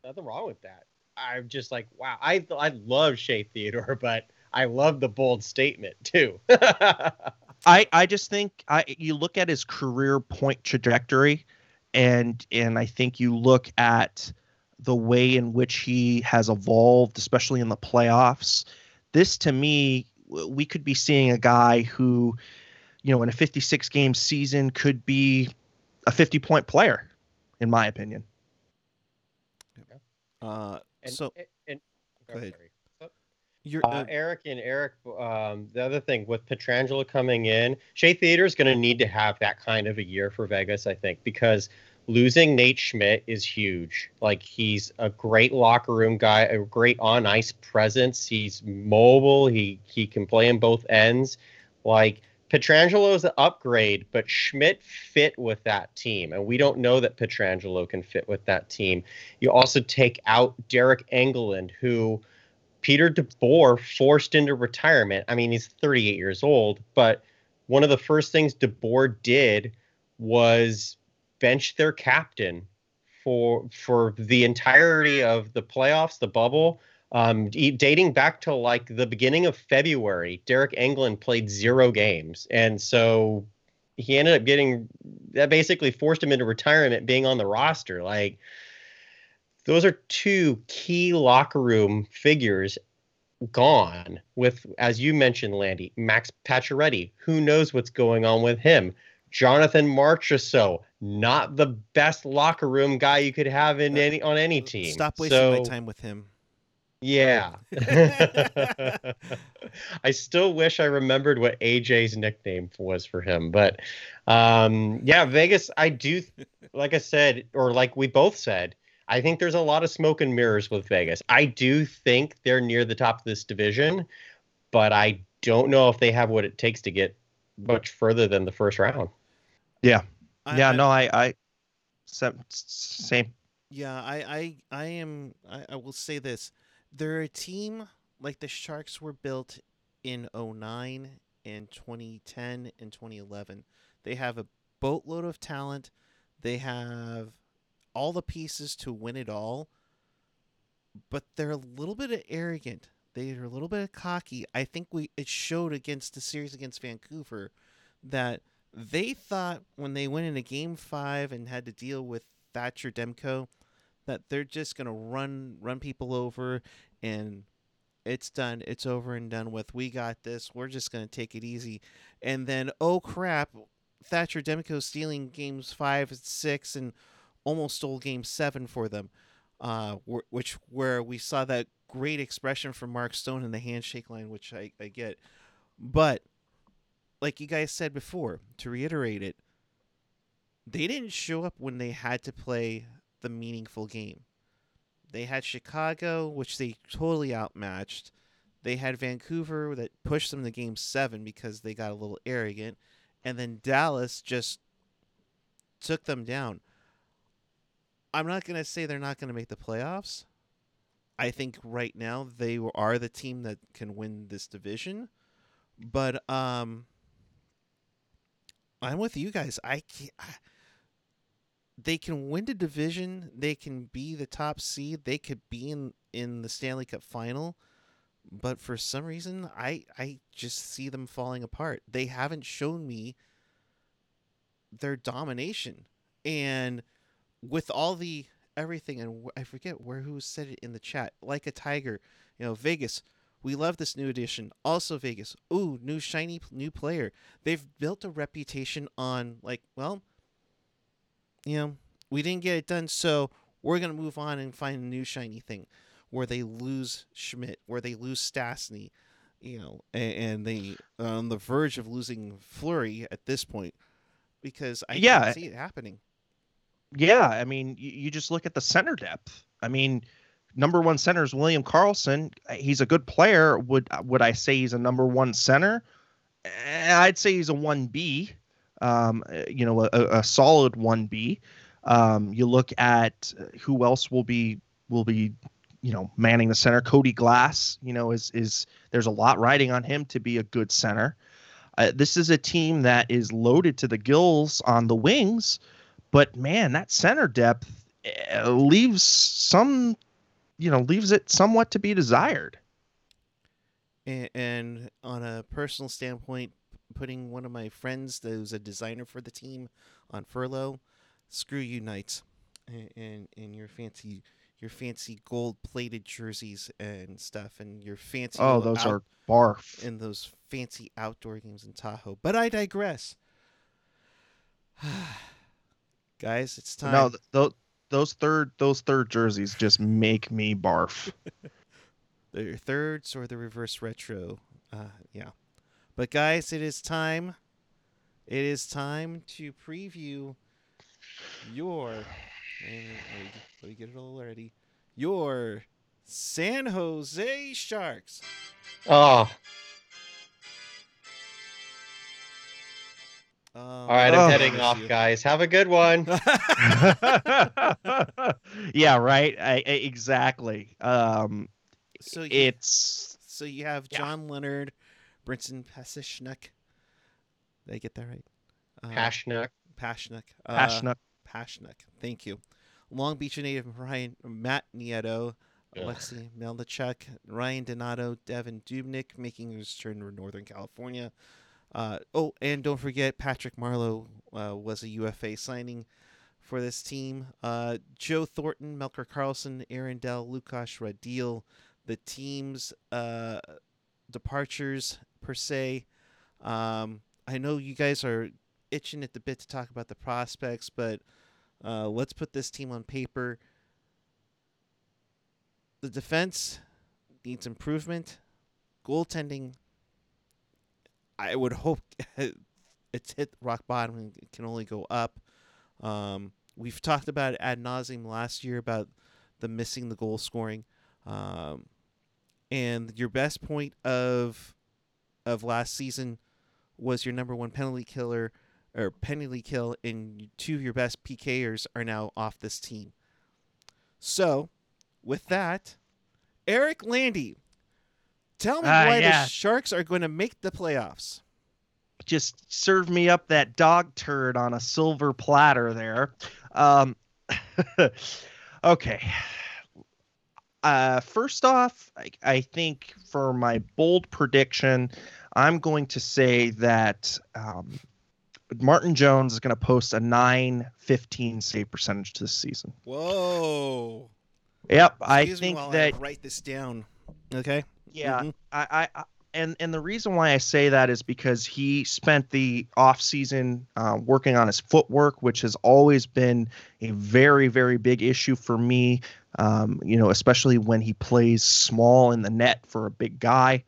Speaker 3: nothing wrong with that. I'm just like, wow. I I love Shea Theodore, but I love the bold statement too.
Speaker 2: I I just think I you look at his career point trajectory, and and I think you look at the way in which he has evolved, especially in the playoffs. This to me, we could be seeing a guy who, you know, in a 56 game season could be a 50 point player, in my opinion.
Speaker 1: Uh, and, so,
Speaker 3: and, and
Speaker 1: go ahead.
Speaker 3: Uh, uh, Eric and Eric, um, the other thing with Pietrangelo coming in, Shea Theodore is going to need to have that kind of a year for Vegas, I think, because losing Nate Schmidt is huge. Like he's a great locker room guy, a great on ice presence. He's mobile. He he can play in both ends. Like Pietrangelo is an upgrade, but Schmidt fit with that team, and we don't know that Pietrangelo can fit with that team. You also take out Deryk Engelland, who Peter DeBoer forced into retirement. I mean, he's 38 years old, but one of the first things DeBoer did was bench their captain for for the entirety of the playoffs, the bubble. Um, dating back to like the beginning of February, Deryk Engelland played zero games, and so he ended up getting that basically forced him into retirement, being on the roster. Like those are two key locker room figures gone. With as you mentioned, Landy Max Pacioretty. Who knows what's going on with him? Jonathan Marchessault, not the best locker room guy you could have in any on any team.
Speaker 1: Stop wasting so, my time with him.
Speaker 3: Yeah. I still wish I remembered what AJ's nickname was for him, but um, yeah, Vegas. I do, like I said, or like we both said, I think there's a lot of smoke and mirrors with Vegas. I do think they're near the top of this division, but I don't know if they have what it takes to get much further than the first round.
Speaker 2: Yeah. I, yeah, I, no, I, I, same.
Speaker 1: Yeah, I, I, I am. I, I will say this: they're a team like the Sharks were built in 09 and 2010 and 2011. They have a boatload of talent. They have all the pieces to win it all, but they're a little bit arrogant. They're a little bit cocky. I think we it showed against the series against Vancouver that they thought when they went into game five and had to deal with Thatcher Demko that they're just gonna run run people over and it's done. It's over and done with. We got this. We're just gonna take it easy. And then oh crap, Thatcher Demko stealing games five and six and almost stole game seven for them. Uh, which where we saw that great expression from Mark Stone in the handshake line, which I, I get. But like you guys said before, to reiterate it, they didn't show up when they had to play the meaningful game. They had Chicago, which they totally outmatched. They had Vancouver that pushed them to game seven because they got a little arrogant. And then Dallas just took them down. I'm not going to say they're not going to make the playoffs, I think right now they are the team that can win this division. But um, I'm with you guys. I, can't, I they can win the division. They can be the top seed. They could be in in the Stanley Cup final. But for some reason, I I just see them falling apart. They haven't shown me their domination, and with all the everything, and I forget where who said it in the chat, like a tiger, you know, Vegas. We love this new addition. Also, Vegas. Ooh, new shiny new player. They've built a reputation on like, well, you know, we didn't get it done, so we're gonna move on and find a new shiny thing. Where they lose Schmidt, where they lose Stastny, you know, and, and they on the verge of losing Fleury at this point, because I
Speaker 2: Yeah.
Speaker 1: can't see it happening.
Speaker 2: Yeah, I mean, you, you just look at the center depth. I mean, number one center is William Karlsson. He's a good player. Would would I say he's a number one center? Eh, I'd say he's a one B. Um, eh, you know, a, a solid one B. Um, you look at who else will be will be, you know, manning the center. Cody Glass, you know, is is there's a lot riding on him to be a good center. Uh, this is a team that is loaded to the gills on the wings, but man, that center depth uh, leaves some, you know, leaves it somewhat to be desired.
Speaker 1: And, and on a personal standpoint, putting one of my friends who's a designer for the team on furlough, screw you, Knights, and and, and your fancy your fancy gold plated jerseys and stuff, and your fancy
Speaker 2: Oh, those
Speaker 1: out-
Speaker 2: are barf.
Speaker 1: in those fancy outdoor games in Tahoe. But I digress. Guys, it's time.
Speaker 2: No, th- those those third those third jerseys just make me barf.
Speaker 1: the thirds or the reverse retro. Uh, yeah. But guys, it is time. It is time to preview your. Let me, get it all ready. Your San Jose Sharks.
Speaker 3: Oh,
Speaker 1: Um,
Speaker 3: all right. I'm
Speaker 2: Oh.
Speaker 3: heading off, guys. Have a good one.
Speaker 2: yeah, right. I, I- exactly. Um,
Speaker 1: So you,
Speaker 2: it's
Speaker 1: so you have
Speaker 2: yeah.
Speaker 1: John Leonard, Brinson Pasichnuk. Did I get that right? Uh,
Speaker 3: Passionate.
Speaker 1: Pashnik. Uh,
Speaker 2: passionate.
Speaker 1: Pashnik. Thank you. Long Beach native Ryan Matt Nieto,
Speaker 3: Ugh.
Speaker 1: Alexei Melnichuk, Ryan Donato, Devan Dubnyk making his return to Northern California. Uh, oh, and don't forget Patrick Marleau uh, was a UFA signing for this team. Uh, Joe Thornton, Melker Karlsson, Aaron Dell, Lukas Radil. The team's uh, departures per se. Um, I know you guys are itching at the bit to talk about the prospects, but uh, let's put this team on paper. The defense needs improvement. Goaltending, I would hope it's hit rock bottom and it can only go up. Um, we've talked about ad nauseum last year about the missing the goal scoring. Um, and your best point of of last season was your number one penalty killer or penalty kill, and two of your best PKers are now off this team. So, with that, Eric Landy, tell me
Speaker 2: Ah,
Speaker 1: why
Speaker 2: yeah.
Speaker 1: the Sharks are going to make the playoffs.
Speaker 2: just serve me up that dog turd on a silver platter there. Um, okay. Uh, first off, I, I think for my bold prediction, I'm going to say that um, Martin Jones is going to post a 915 save percentage this season.
Speaker 1: Whoa!
Speaker 2: Yep, I
Speaker 1: Excuse me
Speaker 2: think
Speaker 1: while
Speaker 2: that
Speaker 1: I write this down. Okay.
Speaker 2: yeah,
Speaker 1: Mhm.
Speaker 2: I, I, I and and the reason why I say that is because he spent the off season uh, working on his footwork, which has always been a very very big issue for me. Um, you know, especially when he plays small in the net for a big guy.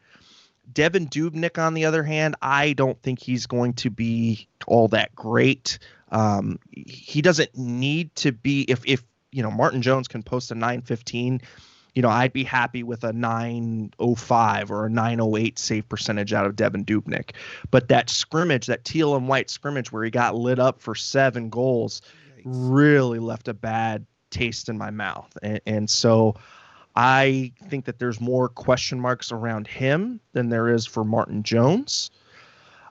Speaker 2: Devan Dubnyk, on the other hand, I don't think he's going to be all that great. Um, he doesn't need to be. If if you know Martin Jones can post a 915 you know, I'd be happy with a 905 or a 908 save percentage out of Devan Dubnyk. But that scrimmage, that teal and white scrimmage where he got lit up for seven goals,
Speaker 1: Yikes.
Speaker 2: really left a bad taste in my mouth. And, and so I think that there's more question marks around him than there is for Martin Jones.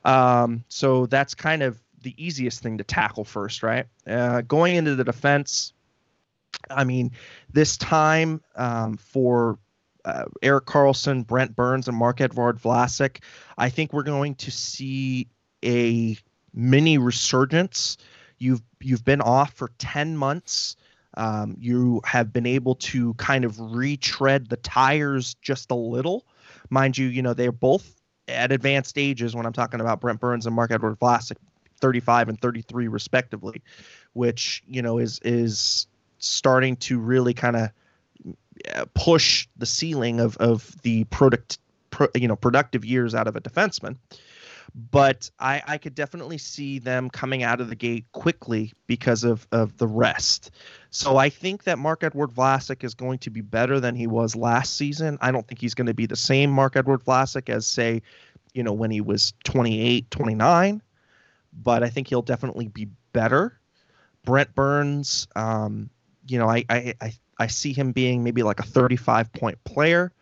Speaker 2: Um, so that's kind of the easiest thing to tackle first, right? Uh, going into the defense, I mean, this time um, for uh, Erik Karlsson, Brent Burns, and Marc-Edouard Vlasic, I think we're going to see a mini resurgence. You've you've been off for ten months. Um, you have been able to kind of retread the tires just a little. Mind you, you know, they're both at advanced ages when I'm talking about Brent Burns and Marc-Edouard Vlasic, 35 and 33 respectively, which, you know, is is starting to really kind of uh, push the ceiling of of the product pro, you know productive years out of a defenseman but I, I could definitely see them coming out of the gate quickly because of, of the rest. So I think that Marc-Edouard Vlasic is going to be better than he was last season. I don't think he's going to be the same Marc-Edouard Vlasic as, say, you know, when he was 28, 29, but I think he'll definitely be better. Brent Burns, um, you know, I, I, I, I see him being maybe like a 35 point player.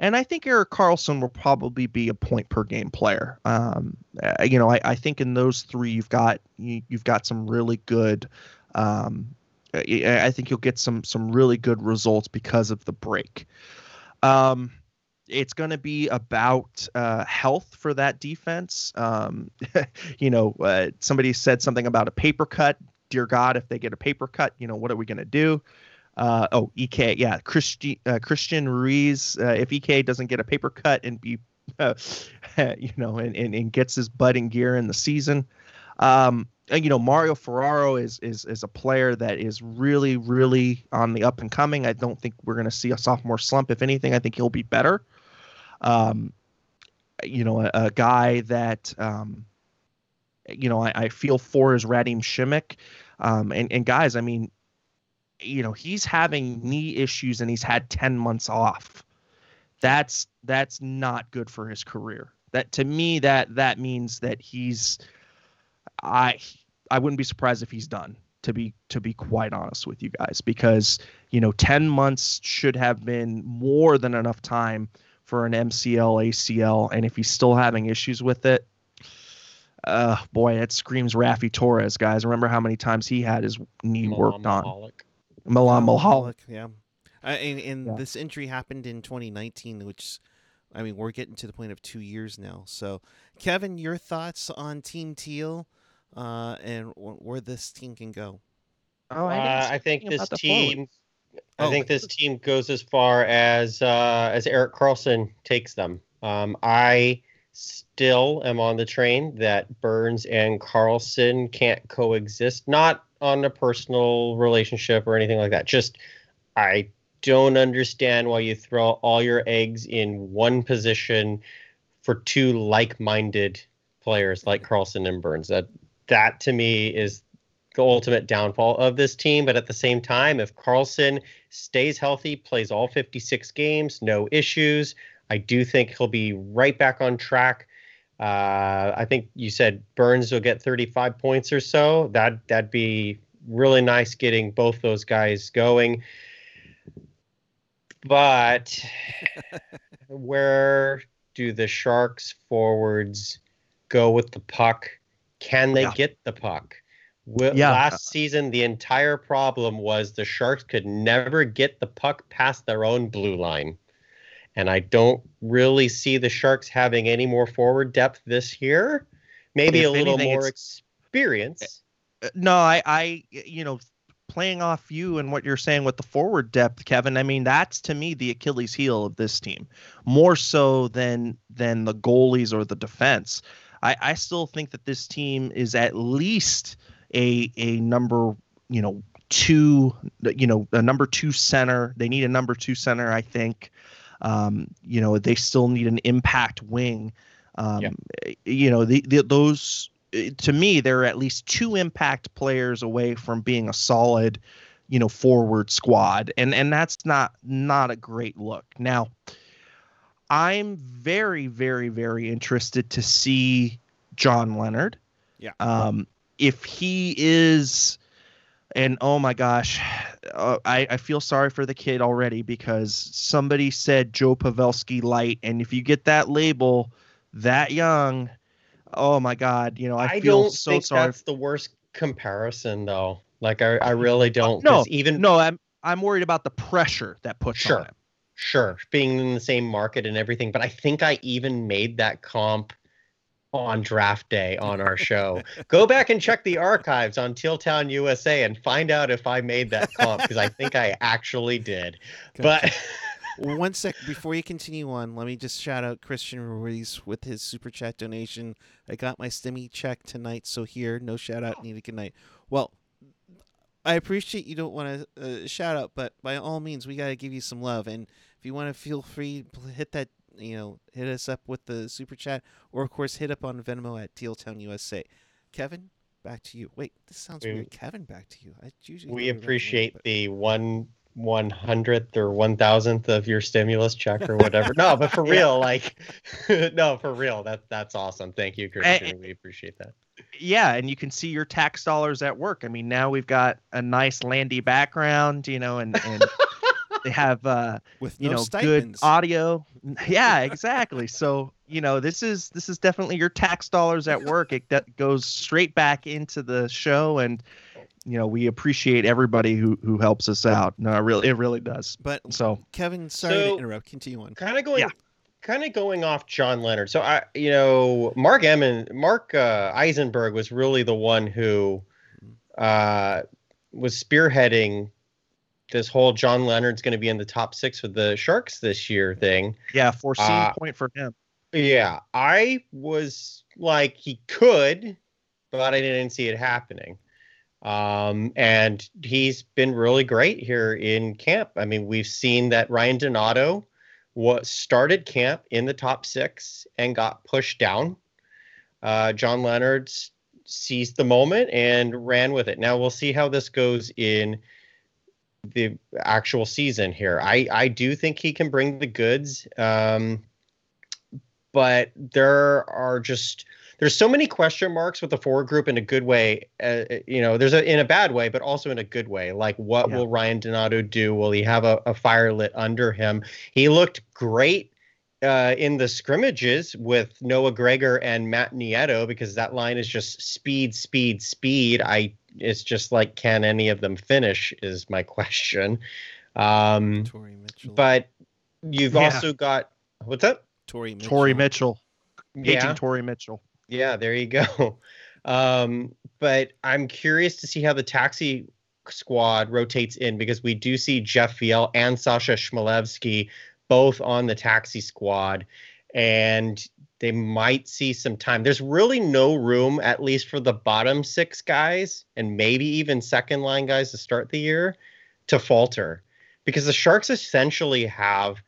Speaker 2: And I think Erik Karlsson will probably be a point per game player. Um, uh, you know, I, I, think in those three you've got you, have got some really good. Um, I think you'll get some some really good results because of the break. Um, it's going to be about uh, health for that defense. Um, you know, uh, somebody said something about a paper cut. Dear God, if they get a paper cut, you know, what are we going to do? Uh, oh, Ek, yeah, Christian uh, Christian Ruiz. Uh, if Ek doesn't get a paper cut and be, you know, and, and, and gets his butt in gear in the season, um, you know, Mario Ferraro is is is a player that is really really on the up and coming. I don't think we're going to see a sophomore slump. If anything, I think he'll be better. Um, you know, a, a guy that um, you know I, I feel for is Radim Simek. Um, and, and guys, I mean, you know he's having knee issues and he's had 10 months off. That's that's not good for his career. That to me that that means that he's i i wouldn't be surprised if he's done to be to be quite honest with you guys because you know 10 months should have been more than enough time for an MCL ACL and if he's still having issues with it uh boy it screams Raffi Torres guys. Remember how many times he had his knee worked on Milan Michalek.
Speaker 1: Yeah. Uh, and, and yeah. this injury happened in 2019, which, I mean, we're getting to the point of two years now. So, Kevin, your thoughts on Team Teal uh, and where this team can go?
Speaker 3: Oh, I, uh, I think this team. I oh, think this team goes as far as uh, as Erik Karlsson takes them. Um, I still am on the train that Burns and Karlsson can't coexist. Not on a personal relationship or anything like that. Just I don't understand why you throw all your eggs in one position for two like-minded players like Karlsson and Burns. That that to me is the ultimate downfall of this team. But at the same time, if Karlsson stays healthy, plays all 56 games, no issues, I do think he'll be right back on track. Uh, I think you said Burns will get 35 points or so. That that'd be really nice getting both those guys going. But where do the Sharks forwards go with the puck? Can they yeah. get the puck? yeah. Last season, the entire problem was the Sharks could never get the puck past their own blue line. And I don't really see the Sharks having any more forward depth this year. Maybe if a little anything, more experience.
Speaker 2: Uh, no, I, I, you know, playing off you and what you're saying with the forward depth, Kevin. I mean, that's to me the Achilles heel of this team, more so than than the goalies or the defense. I, I still think that this team is at least a a number, you know, two, you know, a number two center. They need a number two center, I think. Um, you know, they still need an impact wing. Um, yeah. You know, the, the, those to me they're at least two impact players away from being a solid, you know, forward squad, and and that's not not a great look. Now, I'm very very very interested to see John Leonard.
Speaker 1: Yeah.
Speaker 2: Um, if he is, and oh my gosh, uh, I, I feel sorry for the kid already because somebody said Joe Pavelski light, and if you get that label that young, oh my God, you know I,
Speaker 3: I
Speaker 2: feel
Speaker 3: don't
Speaker 2: so
Speaker 3: think
Speaker 2: sorry.
Speaker 3: that's the worst comparison, though. Like I, I really don't.
Speaker 2: No,
Speaker 3: even
Speaker 2: No, I'm I'm worried about the pressure that puts
Speaker 3: Sure.
Speaker 2: on him.
Speaker 3: Sure, being in the same market and everything, but I think I even made that comp on draft day on our show. Go back and check the archives on Tealtown USA and find out if I made that comp because I think I actually did. But
Speaker 1: Well, One sec before you continue on, let me just shout out Christian Ruiz with his super chat donation. I got my stimmy check tonight, so here, no shout out needed. Good night. Well, I appreciate you don't want to uh, shout out, but by all means, we got to give you some love. And if you want to feel free, hit that, you know, hit us up with the super chat, or of course, hit up on Venmo at Tealtown USA. Kevin, back to you. Wait, this sounds
Speaker 3: We-
Speaker 1: weird. Kevin, back to you. I usually
Speaker 3: we
Speaker 1: go Venmo,
Speaker 3: appreciate
Speaker 1: but-
Speaker 3: the one one hundredth or one thousandth of your stimulus check or whatever. no, but for real, like no, for real. That that's awesome. Thank you, Christian. we appreciate that.
Speaker 2: Yeah, and you can see your tax dollars at work. I mean, now we've got a nice landy background, you know, and and they have uh
Speaker 1: with
Speaker 2: you
Speaker 1: no
Speaker 2: know
Speaker 1: stipends.
Speaker 2: good audio yeah exactly so you know this is this is definitely your tax dollars at work it that goes straight back into the show and you know we appreciate everybody who who helps us out no it really it really does
Speaker 1: But
Speaker 2: so
Speaker 1: Kevin, sorry to interrupt. Continue on.
Speaker 3: kind of going
Speaker 2: Yeah.
Speaker 3: kind of going off John Leonard. So I you know, Mark Emmon Mark uh, Eisenberg was really the one who uh was spearheading this whole John Leonard's going to be in the top 6 with the Sharks this year thing.
Speaker 2: yeah foreseen
Speaker 3: Uh,
Speaker 2: point for him
Speaker 3: Yeah, I was like he could, but I didn't see it happening. Um, and he's been really great here in camp. I mean, we've seen that Ryan Donato was started camp in the top six and got pushed down. Uh, John Leonard seized the moment and ran with it. Now we'll see how this goes in the actual season here. I I do think he can bring the goods. Um, but there are just there's so many question marks with the forward group in a good way. Uh, you know, there's a in a bad way, but also in a good way. Like, what
Speaker 2: Yeah.
Speaker 3: will Ryan Donato do? Will he have a, a fire lit under him? He looked great uh, in the scrimmages with Noah Gregor and Matt Nieto because that line is just speed, speed, speed. I it's just like can any of them finish? Is my question. Um,
Speaker 1: Tory Mitchell.
Speaker 3: but you've
Speaker 2: Yeah.
Speaker 3: also got what's up?
Speaker 1: Tory Mitchell.
Speaker 2: Tory Mitchell paging
Speaker 3: Yeah,
Speaker 2: Tory Mitchell
Speaker 3: yeah, there you go. Um, but I'm curious to see how the taxi squad rotates in because we do see Jeff Viel and Sasha Chmelevski both on the taxi squad, and they might see some time. There's really no room, at least for the bottom six guys, and maybe even second line guys to start the year, to falter, because the Sharks essentially have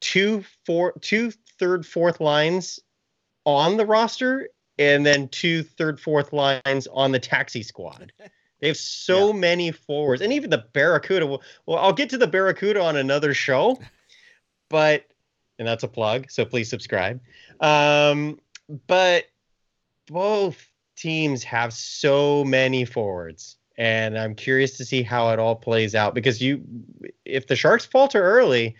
Speaker 3: two four two third fourth lines on the roster and then two third fourth lines on the taxi squad. They have so many forwards, and even the Barracuda. Well, well, I'll get to the Barracuda on another show, but and that's a plug. So please subscribe. Um, but both teams have so many forwards, and I'm curious to see how it all plays out because you, if the Sharks falter early,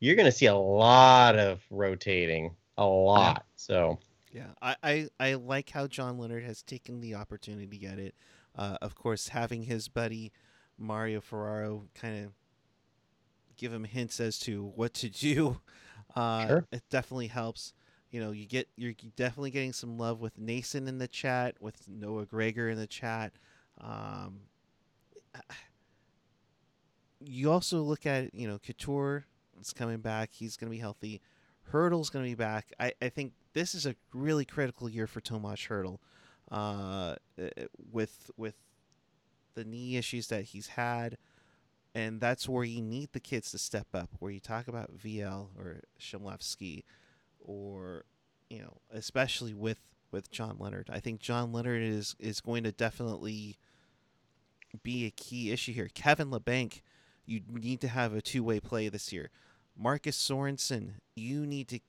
Speaker 3: you're going to see a lot of rotating, a lot. So
Speaker 1: Yeah, I, I, I like how John Leonard has taken the opportunity to get it. Uh, of course, having his buddy Mario Ferraro kind of give him hints as to what to do, uh,
Speaker 3: Sure.
Speaker 1: it definitely helps. You know, you get you're definitely getting some love with Nason in the chat, with Noah Gregor in the chat. Um, you also look at you know Couture is coming back; he's going to be healthy. Hertl's going to be back. I, I think this is a really critical year for Tomas Hurdle, uh, uh, with with the knee issues that he's had, and that's where you need the kids to step up. Where you talk about Viel or Chmelevski, or you know, especially with with John Leonard. I think John Leonard is is going to definitely be a key issue here. Kevin Labanc, you need to have a two way play this year. Marcus Sorensen, you need to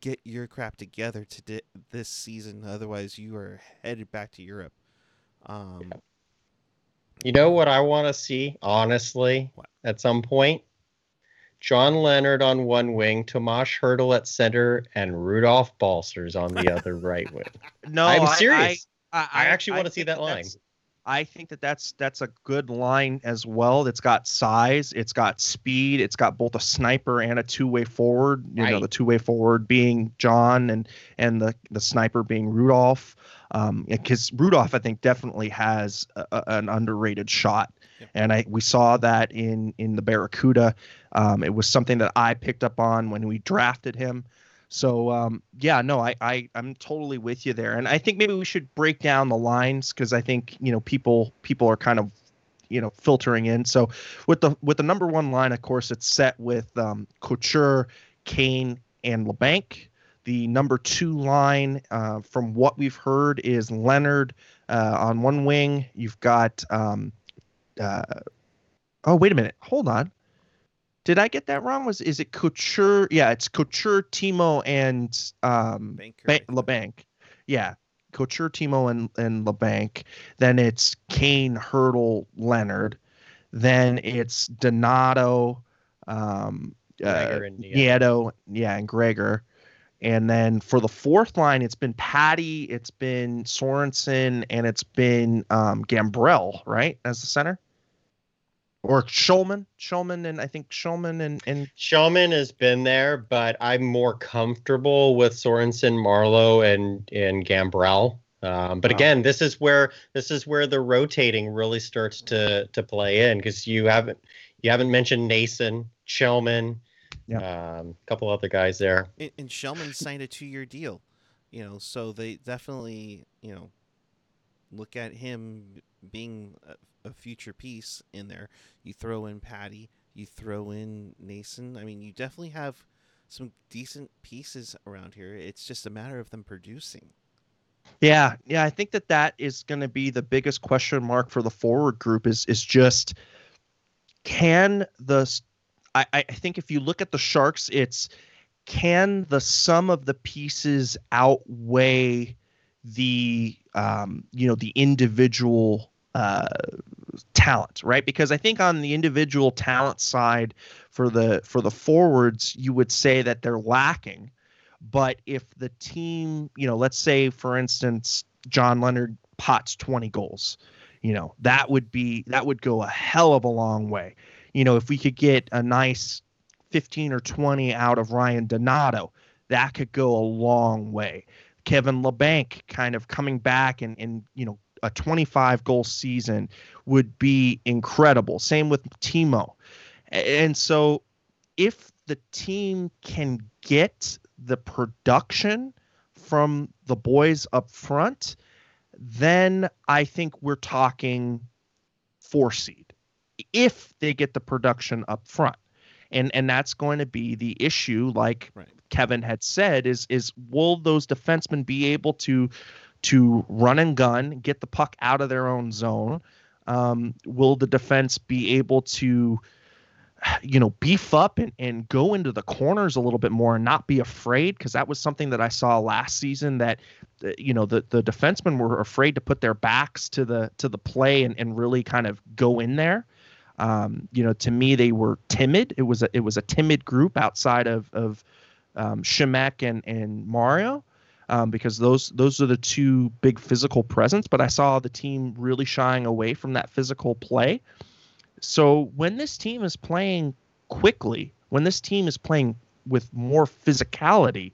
Speaker 1: get your crap together to di- this season. Otherwise, you are headed back to Europe. Um,
Speaker 3: You know what I want to see, honestly,
Speaker 1: What?
Speaker 3: at some point? John Leonard on one wing, Tomasz Hertl at center, and Rudolph Balcers on the other right wing.
Speaker 2: No,
Speaker 3: I'm
Speaker 2: I-
Speaker 3: serious.
Speaker 2: I,
Speaker 3: I actually wanna see that line.
Speaker 2: I think that that's that's a good line as well. It's got size, it's got speed, it's got both a sniper and a two-way forward. You know, the two-way forward being John and and the the sniper being Rudolph. Um, because Rudolph, I think, definitely has a, a- an underrated shot, and I we saw that in in the Barracuda. Um, it was something that I picked up on when we drafted him. So um, yeah, no, I, I I'm totally with you there, and I think maybe we should break down the lines because I think you know people people are kind of you know filtering in. So with the with the number one line, of course, it's set with um, Couture, Kane, and Labanc. The number two line, uh, from what we've heard, is Leonard uh, on one wing. You've got um, uh, oh wait a minute, hold on. Did I get that wrong? Was is it Couture? Yeah, it's Couture, Timo, and um,
Speaker 1: Banker,
Speaker 2: ba-. Labanc. Yeah, Couture, Timo, and and Labanc. Then it's Kane, Hertl, Leonard. Then it's Donato, um, uh.
Speaker 3: Nieto,
Speaker 2: yeah, and Gregor. And then for the fourth line, it's been Patty, it's been Sorensen, and it's been um, Gambrell, right, as the center, or Schulman, Schulman, and I think Schulman and and
Speaker 3: Showman has been there, but I'm more comfortable with Sorensen, Marleau, and and Gambrell. Um, but
Speaker 2: Wow.
Speaker 3: again, this is where this is where the rotating really starts to to play in because you haven't you haven't mentioned Nason, Shellman, um, a couple other guys there.
Speaker 1: And, and Shellman signed a two-year deal, you know, so they definitely, you know, look at him being a, future piece in there. You throw in Patty, you throw in Nason. I mean, you definitely have some decent pieces around here. It's just a matter of them producing.
Speaker 2: Yeah, yeah, I think that that is going to be the biggest question mark for the forward group is is just can the I, I think if you look at the Sharks, it's can the sum of the pieces outweigh the um, you know the individual uh, talent, right? Because I think on the individual talent side for the for the forwards, you would say that they're lacking. But if the team, you know, let's say for instance, John Leonard pots 20 goals, you know, that would be that would go a hell of a long way. You know, if we could get a nice 15 or 20 out of Ryan Donato, that could go a long way. Kevin Labanc kind of coming back and and you know, a 25 goal season would be incredible. Same with Timo. And so if the team can get the production from the boys up front, then I think we're talking four seed if they get the production up front. And and that's going to be the issue like
Speaker 1: Right.
Speaker 2: Kevin had said is is will those defensemen be able to to run and gun, get the puck out of their own zone? Um, will the defense be able to you know, beef up and, and go into the corners a little bit more and not be afraid because that was something that I saw last season that uh, you know the the defensemen were afraid to put their backs to the to the play and, and really kind of go in there. Um, you know, to me they were timid. It was a it was a timid group outside of of um, Simek and and Mario. Um, because those those are the two big physical presence, but I saw the team really shying away from that physical play. So when this team is playing quickly, when this team is playing with more physicality,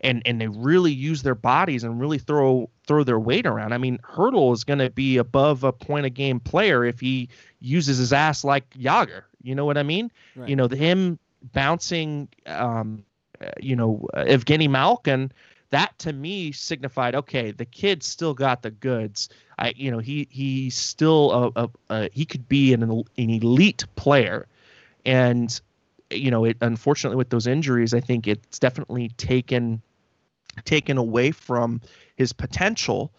Speaker 2: and and they really use their bodies and really throw throw their weight around. I mean, Hertl is going to be above a point a game player if he uses his ass like Jagr. You know what I mean?
Speaker 1: Right.
Speaker 2: You know, the, him bouncing, um, you know, Evgeny Malkin. That to me signified okay, the kid still got the goods. I, you know, he he's still a, a, a he could be an an elite player, and you know, it unfortunately with those injuries, I think it's definitely taken taken away from his potential.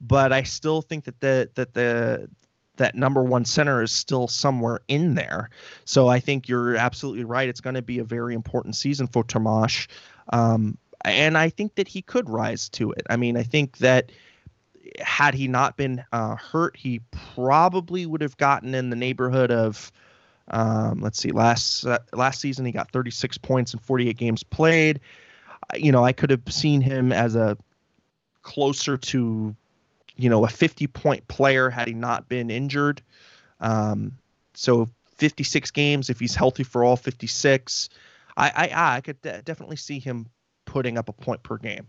Speaker 2: But I still think that the that the that number one center is still somewhere in there. So I think you're absolutely right. It's going to be a very important season for Tomash. Um, and I think that he could rise to it. I mean, I think that had he not been uh, hurt, he probably would have gotten in the neighborhood of, um, let's see, last uh, last season he got 36 points in 48 games played. You know, I could have seen him as a closer to, you know, a 50 point player had he not been injured. Um, so 56 games if he's healthy for all 56. I I, I could de- definitely see him putting up a point per game.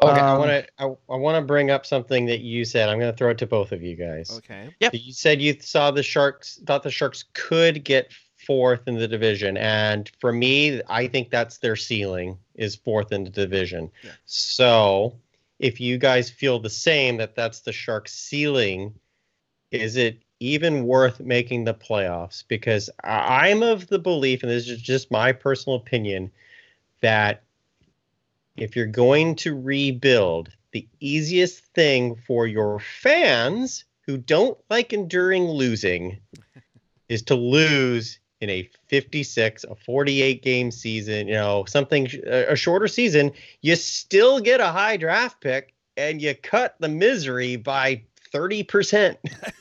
Speaker 3: Okay, I
Speaker 2: Um,
Speaker 3: want to I, I want to bring up something that you said. I'm going to throw it to both of you guys.
Speaker 1: Okay.
Speaker 2: Yep.
Speaker 3: You said you saw the Sharks, thought the Sharks could get fourth in the division, and for me, I think that's their ceiling is fourth in the division.
Speaker 1: Yeah.
Speaker 3: So, if you guys feel the same that that's the Sharks' ceiling, is it even worth making the playoffs? Because I'm of the belief, and this is just my personal opinion, that if you're going to rebuild, the easiest thing for your fans who don't like enduring losing is to lose in a 56, a 48 game season, you know, something, a shorter season. You still get a high draft pick and you cut the misery by 30%.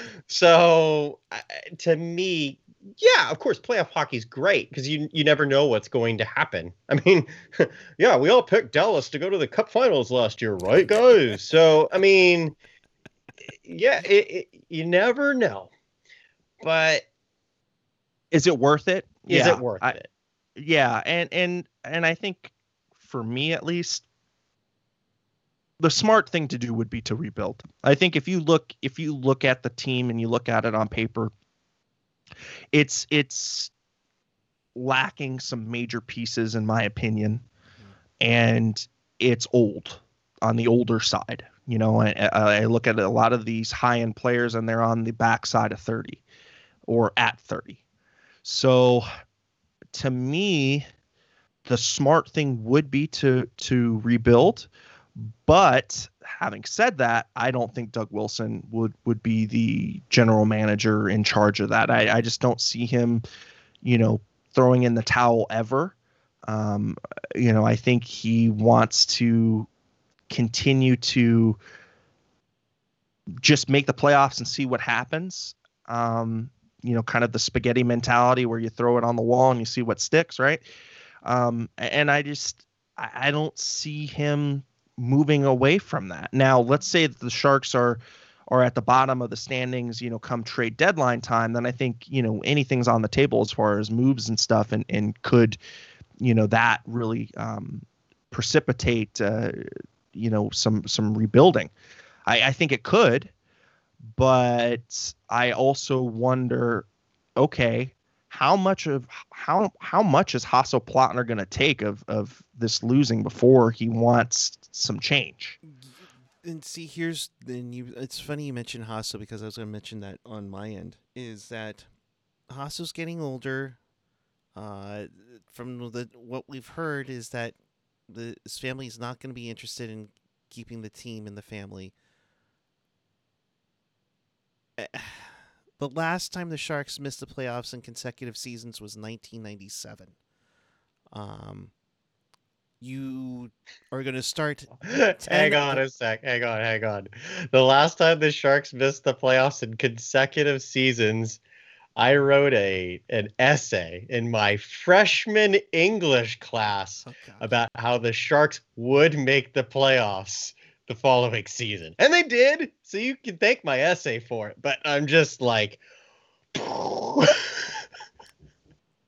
Speaker 3: so to me, yeah, of course, playoff hockey's great because you you never know what's going to happen. I mean, yeah, we all picked Dallas to go to the Cup Finals last year, right, guys? so I mean, yeah, it, it, you never know, but
Speaker 2: Is it worth it?
Speaker 3: is
Speaker 2: Yeah,
Speaker 3: it worth
Speaker 2: I-
Speaker 3: it?
Speaker 2: yeah and and and i think for me at least the smart thing to do would be to rebuild i think if you look if you look at the team and you look at it on paper it's it's lacking some major pieces in my opinion and it's old on the older side you know I, I look at a lot of these high end players and they're on the backside of 30 or at 30 so to me, the smart thing would be to to rebuild. But having said that, I don't think Doug Wilson would would be the general manager in charge of that. I, I just don't see him, you know, throwing in the towel ever. Um, you know, I think he wants to continue to just make the playoffs and see what happens. Um, you know, kind of the spaghetti mentality where you throw it on the wall and you see what sticks, right? Um, and I just I I don't see him moving away from that. Now, let's say that the Sharks are are at the bottom of the standings, you know, come trade deadline time, then I think, you know, anything's on the table as far as moves and stuff and and could, you know, that really um precipitate uh, you know, some some rebuilding. I, I think it could, but I also wonder, okay, how much of how how much is Hasso Plattner going to take of of this losing before he wants some change?
Speaker 1: And see, here's then you. It's funny you mentioned Hasso because I was going to mention that on my end is that Hasso's getting older. Uh, from the what we've heard is that the his family is not going to be interested in keeping the team in the family. The last time the Sharks missed the playoffs in consecutive seasons was 1997. Um, you are going to start
Speaker 3: hang on a sec. Hang on, hang on. The last time the Sharks missed the playoffs in consecutive seasons, I wrote a an essay in my freshman English class
Speaker 1: Oh,
Speaker 3: about how the Sharks would make the playoffs the following season. And they did. So you can thank my essay for it. But I'm just like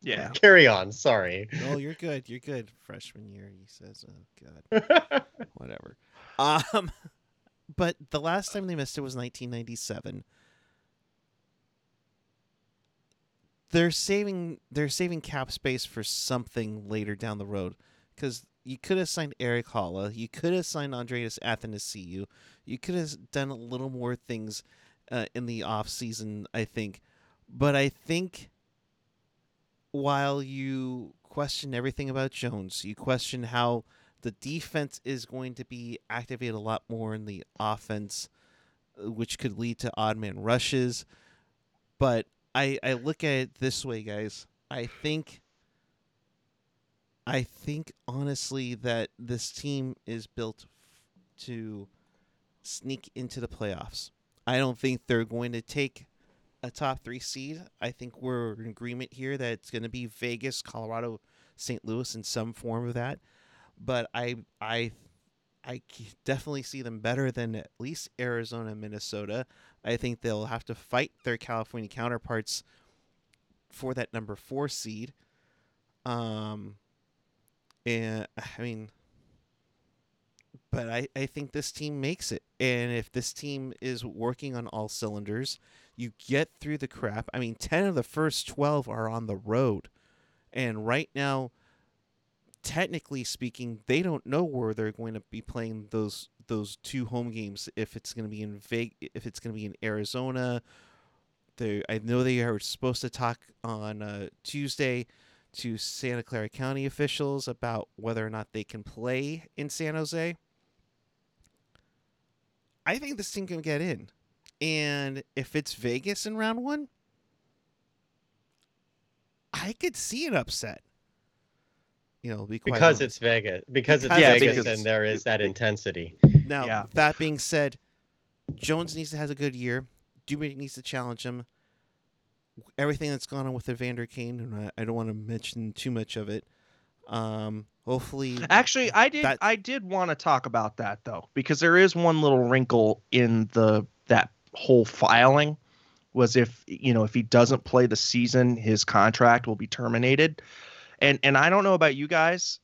Speaker 2: Yeah.
Speaker 3: carry on. Sorry.
Speaker 1: No, you're good. You're good. Freshman year, he says. Oh God, whatever. Um, but the last time they missed it was 1997. They're saving. They're saving cap space for something later down the road, because you could have signed Erik Haula. You could have signed Andreas Athanasiou. You could have done a little more things uh, in the off season. I think, but I think while you question everything about Jones, you question how the defense is going to be activated a lot more in the offense, uh, which could lead to odd man rushes. But I I look at it this way, guys. I think I think honestly that this team is built to sneak into the playoffs. I don't think they're going to take a top three seed. I think we're in agreement here that it's going to be Vegas, Colorado, St. Louis in some form of that. But I I I definitely see them better than at least Arizona and Minnesota. I think they'll have to fight their California counterparts for that number four seed. Um, and I mean, but I, I think this team makes it. And if this team is working on all cylinders, you get through the crap. I mean, 10 of the first 12 are on the road. And right now, technically speaking, they don't know where they're going to be playing those those two home games. If it's going to be in Vegas, if it's going to be in Arizona, they I know they are supposed to talk on uh, Tuesday to Santa Clara County officials about whether or not they can play in San Jose. I think this team can get in, and if it's Vegas in round one, I could see an upset you know, be
Speaker 3: because
Speaker 1: honest.
Speaker 3: it's Vegas. Because,
Speaker 1: Because
Speaker 3: it's
Speaker 2: it's
Speaker 3: Vegas,
Speaker 2: Vegas.
Speaker 3: and there is that intensity.
Speaker 1: Now,
Speaker 2: Yeah.
Speaker 1: that being said, Jones needs to have a good year. Dubé needs to challenge him. Everything that's gone on with Evander Kane, and I, I don't want to mention too much of it. Um, hopefully,
Speaker 2: Actually, I did
Speaker 1: That-
Speaker 2: I did want to talk about that though because there is one little wrinkle in the that whole filing was if you know if he doesn't play the season his contract will be terminated. And and I don't know about you guys,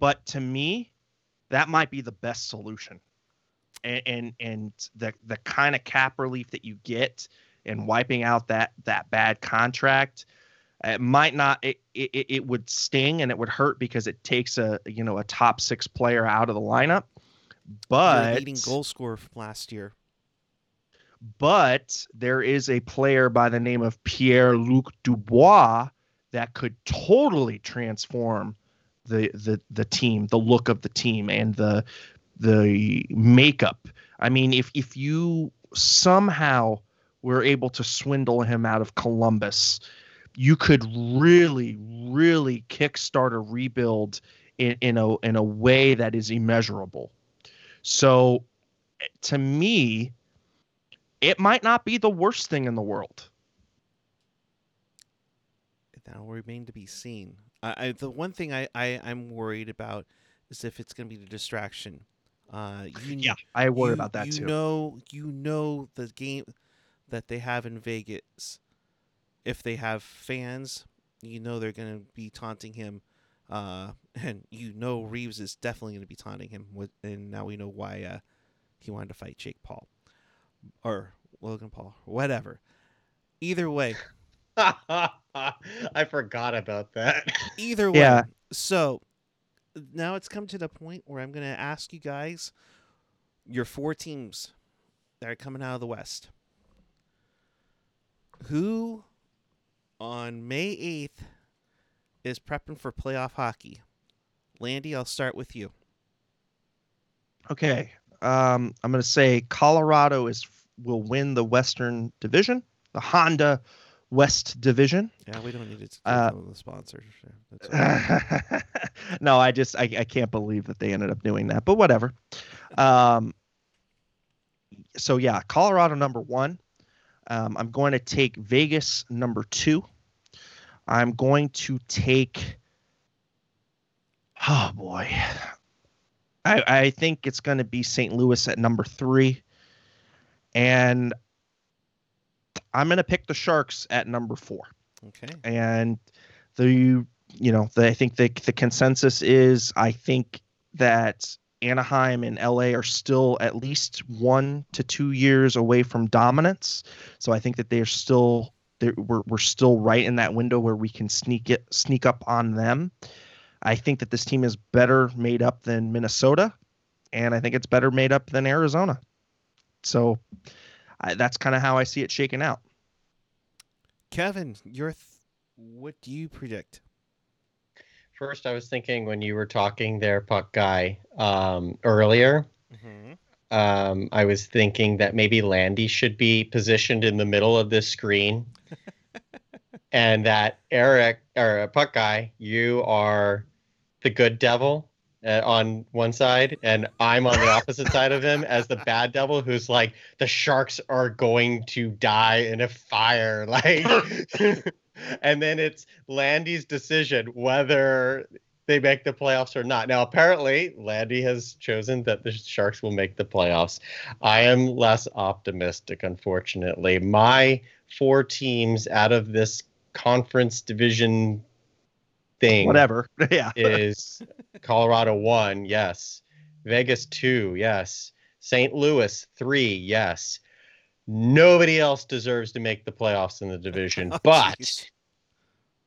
Speaker 2: but to me that might be the best solution. And and, and the the kind of cap relief that you get and wiping out that that bad contract it might not it, it it would sting and it would hurt because it takes a you know a top six player out of the lineup
Speaker 1: your
Speaker 2: but
Speaker 1: leading goal scorer from last year.
Speaker 2: but there is a player by the name of Pierre Luc Dubois that could totally transform the the the team, the look of the team, and the the makeup. I mean, if if you somehow were able to swindle him out of Columbus, you could really, really kickstart a rebuild in, in a in a way that is immeasurable. So, to me, it might not be the worst thing in the world.
Speaker 1: That will remain to be seen. I, I the one thing I, I I'm worried about is if it's going to be the distraction. Uh, you,
Speaker 2: I worry
Speaker 1: you-
Speaker 2: about that
Speaker 1: you
Speaker 2: too.
Speaker 1: know, you know the game that they have in Vegas. If they have fans, you know they're going to be taunting him, uh, and you know Reaves is definitely going to be taunting him. With, and now we know why uh, he wanted to fight Jake Paul or Logan Paul, whatever. Either way,
Speaker 3: I forgot about that.
Speaker 1: either way.
Speaker 2: Yeah.
Speaker 1: So now it's come to the point where I'm going to ask you guys your four teams that are coming out of the West. Who on May 8th is prepping for playoff hockey? Landy, I'll start with you.
Speaker 2: Okay. Um, I'm going to say Colorado is will win the Western Division, the Honda West Division.
Speaker 1: Yeah, we don't need to
Speaker 2: Uh,
Speaker 1: the sponsors. Right.
Speaker 2: no, I just I, I can't believe that they ended up doing that, but whatever. Um, so yeah, Colorado number one. Um, I'm going to take Vegas number two. I'm going to take. Oh boy, I I think it's going to be St. Louis at number three, and I'm going to pick the Sharks at number four
Speaker 1: okay.
Speaker 2: and the you know the, I think the the consensus is I think that Anaheim and LA are still at least one to two years away from dominance. So I think that they're still they're, we're we're still right in that window where we can sneak it sneak up on them. I think that this team is better made up than Minnesota, and I think it's better made up than Arizona. So I, that's kind of how I see it shaking out.
Speaker 1: Kevin, your th- what do you predict?
Speaker 3: First, I was thinking when you were talking there, Puck Guy, um, earlier,
Speaker 1: Mm-hmm.
Speaker 3: um, I was thinking that maybe Landy should be positioned in the middle of this screen, and that Eric or Puck Guy, you are the good devil, uh, on one side, and I'm on the opposite side of him as the bad devil, who's like, the sharks are going to die in a fire, like. And then it's Landy's decision whether they make the playoffs or not. Now, apparently, Landy has chosen that the Sharks will make the playoffs. I am less optimistic, unfortunately. My four teams out of this conference division thing
Speaker 2: Whatever. yeah.
Speaker 3: is Colorado one, yes. Vegas two, yes. St. Louis three, yes. Nobody else deserves to make the playoffs in the division,
Speaker 1: Oh,
Speaker 3: but
Speaker 1: jeez.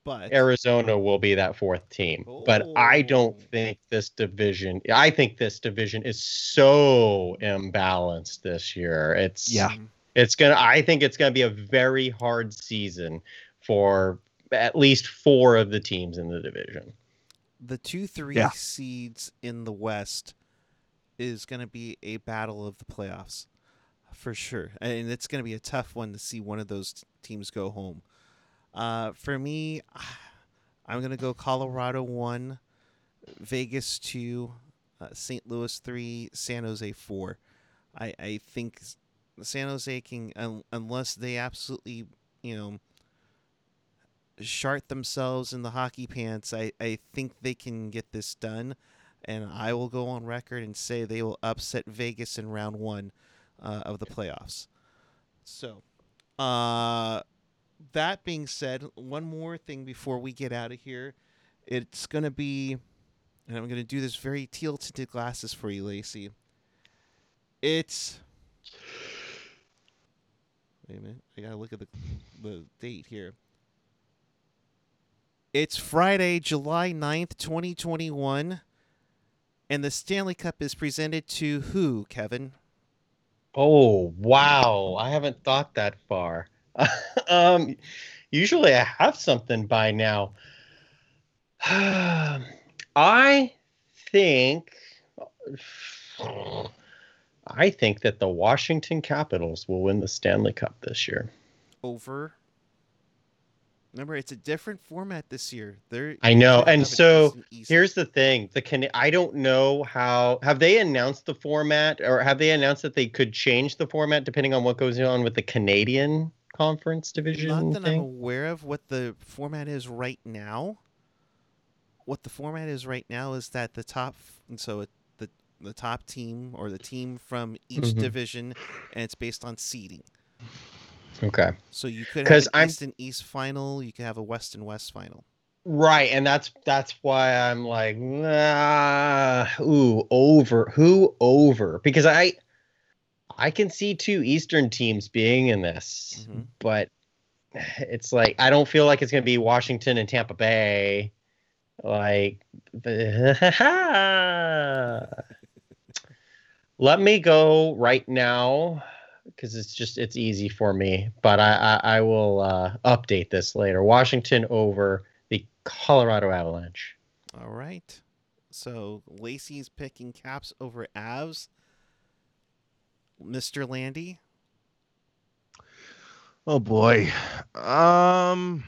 Speaker 1: but
Speaker 3: Arizona will be that fourth team. But I oh. don't
Speaker 1: Oh.
Speaker 3: think this division. I think this division is so imbalanced this year. It's
Speaker 2: Yeah.
Speaker 3: It's gonna. I think it's gonna be a very hard season for at least four of the teams in the division.
Speaker 1: the two three
Speaker 2: Yeah.
Speaker 1: seeds in the West is going to be a battle of the playoffs for sure, and it's going to be a tough one to see one of those teams go home. Uh, for me, I'm going to go Colorado one, Vegas two, uh, St. Louis three, San Jose four. I I think San Jose can un- unless they absolutely you know shart themselves in the hockey pants, I, I think they can get this done. And I will go on record and say they will upset Vegas in round one uh, of the playoffs. So, uh, that being said, one more thing before we get out of here. It's going to be, and I'm going to do this very teal tinted glasses for you, Lacey. It's. Wait a minute. I got to look at the, the date here. It's Friday, July 9th, 2021. And the Stanley Cup is presented to who, Kevin?
Speaker 3: Oh wow! I haven't thought that far. um, usually I have something by now. I think. I think that the Washington Capitals will win the Stanley Cup this year.
Speaker 1: Over. Remember, it's a different format this year. They're
Speaker 3: I know, and so
Speaker 1: East and East.
Speaker 3: Here's the thing: the can I don't know how have they announced the format, or have they announced that they could change the format depending on what goes on with the Canadian Conference division
Speaker 1: Not that I'm aware of what the format is right now. What the format is right now is that the top, and so it, the the top team or the team from each
Speaker 3: Mhm.
Speaker 1: division, and it's based on seeding.
Speaker 3: Okay.
Speaker 1: So you could have an
Speaker 3: I'm-
Speaker 1: East and East final. You could have a West and West final.
Speaker 3: Right, and that's that's why I'm like, nah, ooh, over. Who over? Because I I can see two Eastern teams being in this,
Speaker 1: Mhm.
Speaker 3: but it's like I don't feel like it's gonna be Washington and Tampa Bay. Like let me go right now because it's just it's easy for me. But I I, I will uh, update this later. Washington over the Colorado Avalanche.
Speaker 1: All right. So Lacey's picking Caps over Avs. Mr. Landy.
Speaker 2: Oh boy. Um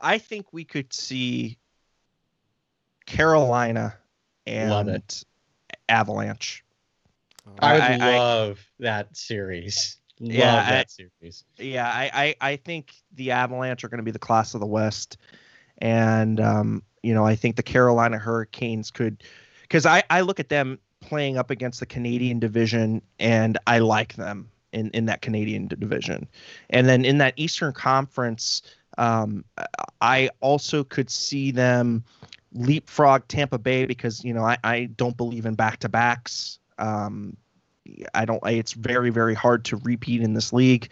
Speaker 2: I think we could see Carolina and Avalanche.
Speaker 3: I
Speaker 2: I- I-
Speaker 3: love that series. Love
Speaker 2: Yeah, I-
Speaker 3: series.
Speaker 2: Yeah, I, I, I think the Avalanche are going to be the class of the West, and um, you know I think the Carolina Hurricanes could, because I, I look at them playing up against the Canadian division, and I like them in in that Canadian division, and then in that Eastern Conference, um, I also could see them leapfrog Tampa Bay because you know I, I don't believe in back to backs. Um, I don't. It's very very hard to repeat in this league.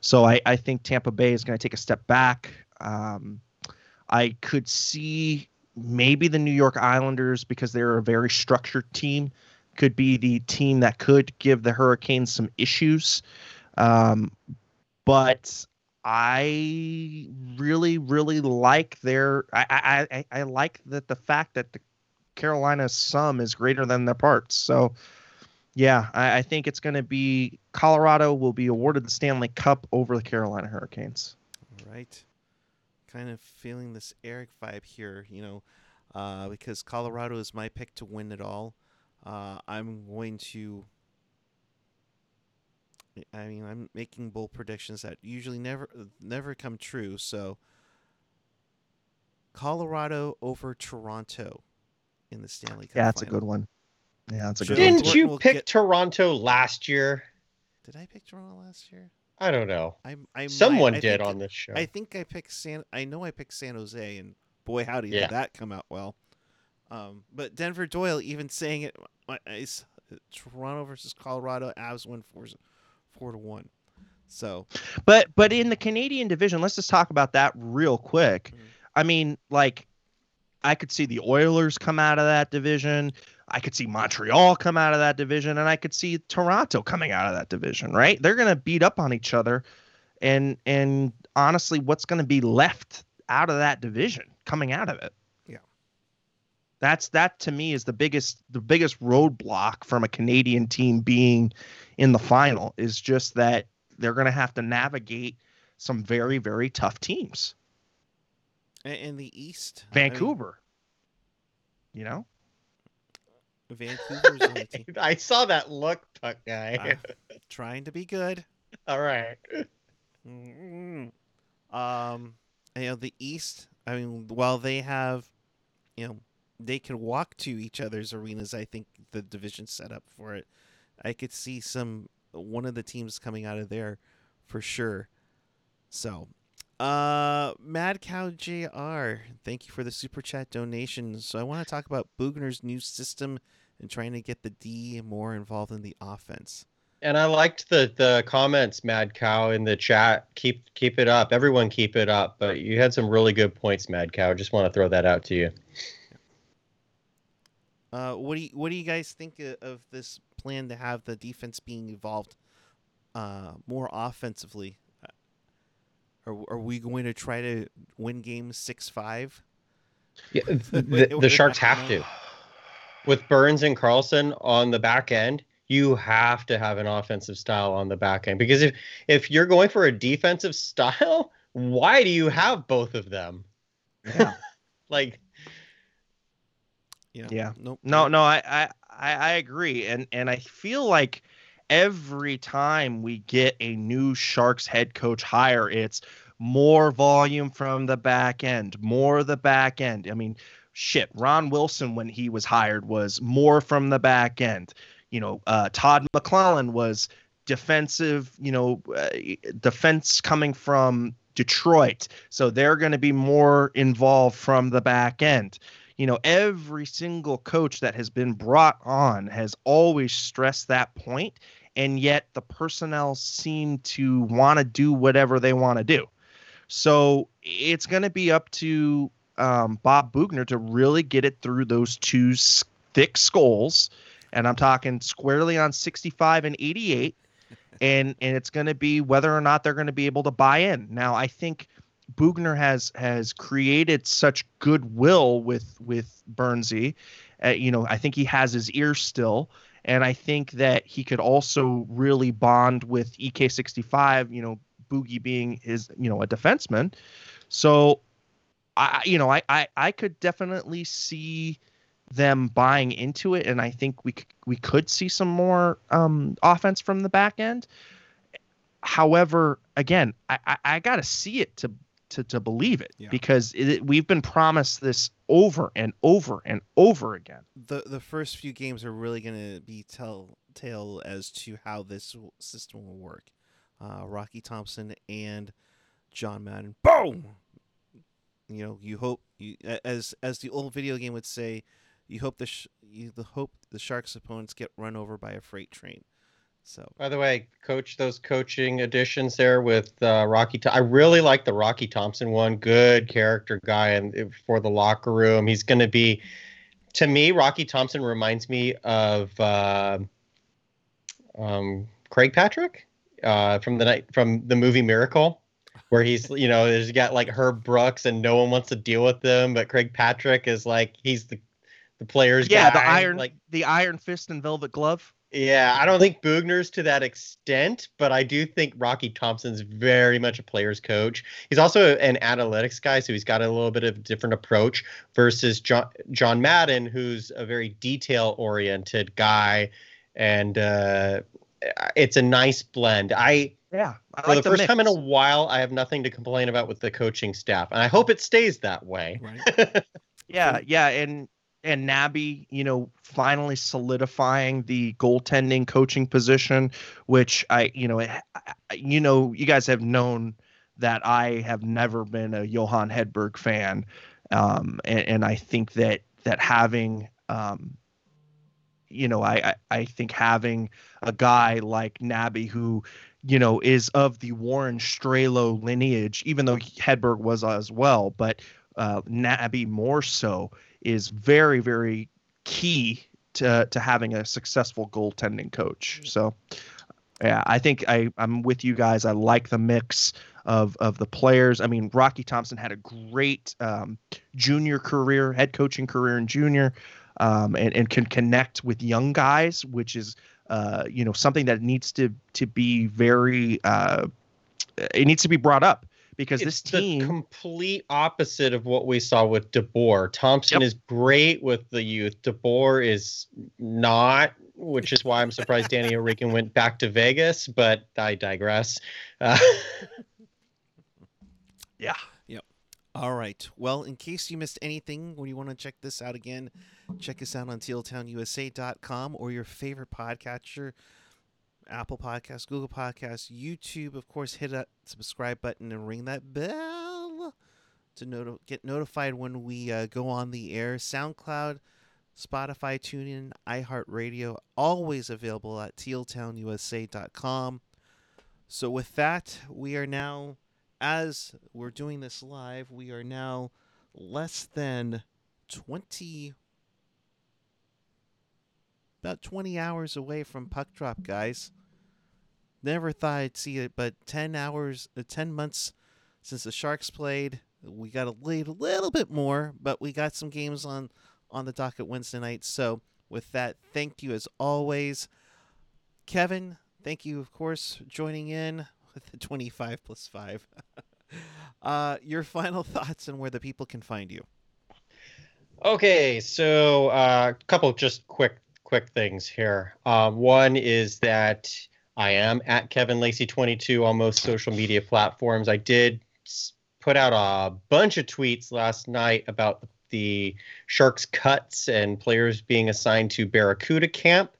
Speaker 2: So I, I think Tampa Bay is going to take a step back. Um, I could see maybe the New York Islanders because they're a very structured team could be the team that could give the Hurricanes some issues. Um, but I really really like their I, I I I like that the fact that the Carolina sum is greater than their parts. So yeah, I, I think it's going to be Colorado will be awarded the Stanley Cup over the Carolina Hurricanes.
Speaker 1: All right. kind of feeling this Eric vibe here, you know, uh, because Colorado is my pick to win it all. Uh, I'm going to. I mean, I'm making bold predictions that usually never never come true. So, Colorado over Toronto in the Stanley Cup.
Speaker 2: Yeah, that's a good one. Yeah, that's a good
Speaker 3: Didn't
Speaker 1: Thornton
Speaker 3: you
Speaker 1: will
Speaker 3: pick
Speaker 1: get-
Speaker 3: Toronto last year?
Speaker 1: Did I pick Toronto last year?
Speaker 3: I don't know.
Speaker 1: I'm, I
Speaker 3: Someone
Speaker 1: might, I
Speaker 3: did
Speaker 1: think-
Speaker 3: on this show.
Speaker 1: I think I picked San. I know I picked San Jose, and boy, howdy
Speaker 3: Yeah.
Speaker 1: did that come out well. Um, but Denver Doyle even saying it. I- I s- Toronto versus Colorado, Avs won four four to one. So
Speaker 2: But but in the Canadian division, let's just talk about that real quick.
Speaker 1: Mhm.
Speaker 2: I mean, like I could see the Oilers come out of that division. I could see Montreal come out of that division and I could see Toronto coming out of that division, right? They're going to beat up on each other and and honestly what's going to be left out of that division coming out of it?
Speaker 1: Yeah.
Speaker 2: That's that to me is the biggest the biggest roadblock from a Canadian team being in the final is just that they're going to have to navigate some very very tough teams.
Speaker 1: in the East, I mean,
Speaker 2: Vancouver. You know?
Speaker 1: Vancouver's on the team,
Speaker 3: I saw that look, puck guy.
Speaker 1: Ah. trying to be good.
Speaker 3: All right.
Speaker 1: Mm. Um, you know the East. I mean, while they have, you know, they can walk to each other's arenas. I think the division set up for it. I could see some one of the teams coming out of there for sure. So, uh, Mad Cow Jr. Thank you for the super chat donation. So I want to talk about Boughner's new system and trying to get the D more involved in the offense.
Speaker 3: And I liked the the comments, Mad Cow, in the chat. Keep keep it up. Everyone keep it up. But you had some really good points, Mad Cow. Just want to throw that out to you.
Speaker 1: Uh, what do you what do you guys think of this plan to have the defense being involved uh, more offensively? Are, are we going to try to win games six five?
Speaker 3: Yeah, the, the Sharks have to. With Burns and Karlsson on the back end, you have to have an offensive style on the back end because if if you're going for a defensive style, why do you have both of them?
Speaker 2: Yeah.
Speaker 3: Like
Speaker 1: Yeah.
Speaker 2: Yeah.
Speaker 1: Nope.
Speaker 2: No, no, I, I, I I agree, and and I feel like every time we get a new Sharks head coach hire, it's more volume from the back end, more the back end. I mean, shit, Ron Wilson when he was hired was more from the back end. You know, uh, Todd McLellan was defensive. You know, uh, defense coming from Detroit, so they're going to be more involved from the back end you know every single coach that has been brought on has always stressed that point and yet the personnel seem to want to do whatever they want to do. So it's going to be up to um, bob boughner to really get it through those two thick skulls and i'm talking squarely on 65 and 88 and and it's going to be whether or not they're going to be able to buy in. Now i think Boughner has has created such goodwill with with Burnsy. Uh, you know, I think he has his ear still, and I think that he could also really bond with EK65. You know, Boogie being his you know a defenseman. So, I you know I I, I could definitely see them buying into it, and I think we we could see some more um, offense from the back end. However, again, I, I, I got to see it to to, to believe it
Speaker 1: Yeah.
Speaker 2: because it, we've been promised this over and over and over again.
Speaker 1: the the first few games are really going to be telltale as to how this system will work. Uh, Rocky Thompson and John Madden, boom. You know, you hope you as as the old video game would say, you hope the sh- you the hope the Sharks opponents get run over by a freight train. So
Speaker 3: By the way, coach, those coaching additions there with uh, Rocky. Th- I really like the Rocky Thompson one. Good character guy, and for the locker room, he's going to be. To me, Rocky Thompson reminds me of uh, um, Craig Patrick uh, from the night from the movie Miracle, where he's you know there's got like Herb Brooks and no one wants to deal with them, but Craig Patrick is like he's the the player's
Speaker 2: Yeah, the iron
Speaker 3: like
Speaker 2: the Iron Fist and Velvet Glove.
Speaker 3: Yeah, I don't think Boughner's to that extent, but I do think Rocky Thompson's very much a player's coach. He's also an analytics guy, so he's got a little bit of a different approach versus John John Madden, who's a very detail oriented guy, and uh, it's a nice blend. I
Speaker 2: Yeah, I
Speaker 3: for
Speaker 2: like
Speaker 3: the
Speaker 2: the
Speaker 3: first
Speaker 2: mix.
Speaker 3: time in a while, I have nothing to complain about with the coaching staff, and I hope it stays that way.
Speaker 1: Right.
Speaker 2: Yeah, yeah, and and Naby, you know, finally solidifying the goaltending coaching position, which I, you know, I- I- you know, you guys have known that I have never been a Johan Hedberg fan, um, and, and I think that that having, um, you know, I, I I think having a guy like Naby who, you know, is of the Warren Strelow lineage, even though Hedberg was as well, but uh, more so is very very key to to having a successful goaltending coach. So yeah, I think I I'm with you guys. I like the mix of of the players. I mean, Rocky Thompson had a great um, junior career, head coaching career in junior, um, and and can connect with young guys, which is uh, you know something that needs to to be very uh, it needs to be brought up because
Speaker 3: it's
Speaker 2: this team the
Speaker 3: complete opposite of what we saw with DeBoer. Thompson
Speaker 2: Yep.
Speaker 3: is great with the youth. DeBoer is not, which is why I'm surprised Danny O'Regan went back to Vegas. But I digress. Uh,
Speaker 2: yeah
Speaker 1: All right. Well, in case you missed anything, when you want to check this out again, check us out on tealtownusa.com or your favorite podcatcher, Apple Podcasts, Google Podcasts, YouTube. Of course, hit that subscribe button and ring that bell to noti- get notified when we uh, go on the air. SoundCloud, Spotify, TuneIn, iHeartRadio, always available at tealtownusa.com. So with that, we are now as we're doing this live, we are now less than 20 about 20 hours away from puck drop, guys. Never thought I'd see it, but 10 hours, uh, 10 months since the Sharks played. We got a little, little bit more, but we got some games on on the docket Wednesday night. So, with that, thank you as always. Kevin, thank you, of course, joining in with the 25 plus 5. uh, your final thoughts and where the people can find you.
Speaker 3: Okay, so a uh, couple just quick quick things here. Um, one is that I am at Kevin Lacey 22 on most social media platforms. I did put out a bunch of tweets last night about the Sharks cuts and players being assigned to Barracuda camp.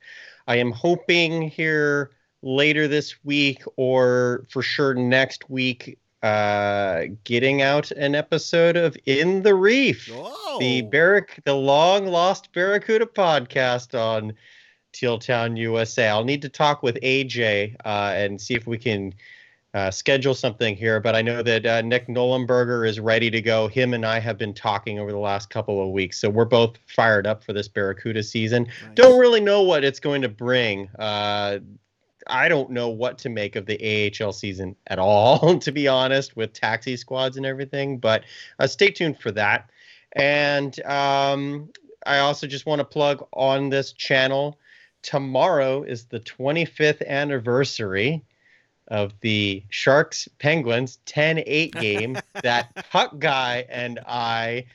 Speaker 3: I am hoping here later this week or for sure next week uh getting out an episode of In the Reef
Speaker 1: Oh,
Speaker 3: the Barrac the long lost Barracuda podcast on Teal Town, USA. I'll need to talk with AJ uh, and see if we can uh, schedule something here. But I know that uh, Nick Nolenberger is ready to go. Him and I have been talking over the last couple of weeks, so we're both fired up for this Barracuda season.
Speaker 1: Nice.
Speaker 3: Don't really know what it's going to bring. I don't know what to make of the AHL season at all, to be honest, with taxi squads and everything. But uh, stay tuned for that. And um, I also just want to plug on this channel. Tomorrow is the 25th anniversary of the Sharks Penguins 10 8 game that Puck Guy and I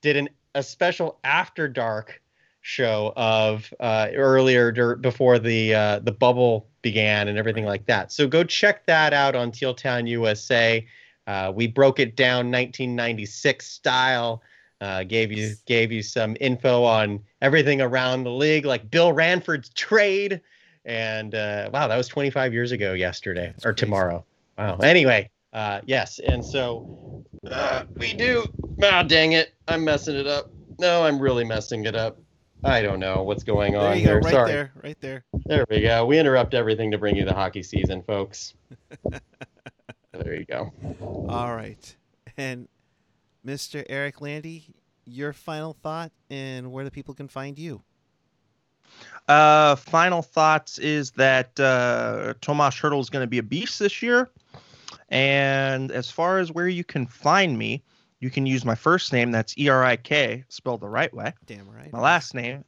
Speaker 3: did an, a special After Dark show of uh, earlier dur- before the uh, the bubble began and everything like that. So go check that out on Teal Town USA. Uh, we broke it down 1996 style. Uh, gave you gave you some info on everything around the league, like Bill Ranford's trade, and uh, wow, that was 25 years ago yesterday
Speaker 1: That's
Speaker 3: or
Speaker 1: crazy.
Speaker 3: tomorrow. Wow. Anyway, uh, yes, and so uh, we do. Ah, dang it, I'm messing it up. No, I'm really messing it up. I don't know what's going
Speaker 1: There
Speaker 3: on
Speaker 1: you go, right
Speaker 3: Sorry.
Speaker 1: there, right there.
Speaker 3: There we go. We interrupt everything to bring you the hockey season, folks. there you go.
Speaker 1: All right. And Mr. Erik Landi, your final thought and where the people can find you.
Speaker 2: Uh, final thoughts is that uh, Tomas Hertl is going to be a beast this year. And as far as where you can find me, you can use my first name, that's E R I K, spelled the right way.
Speaker 1: Damn right.
Speaker 2: My last name,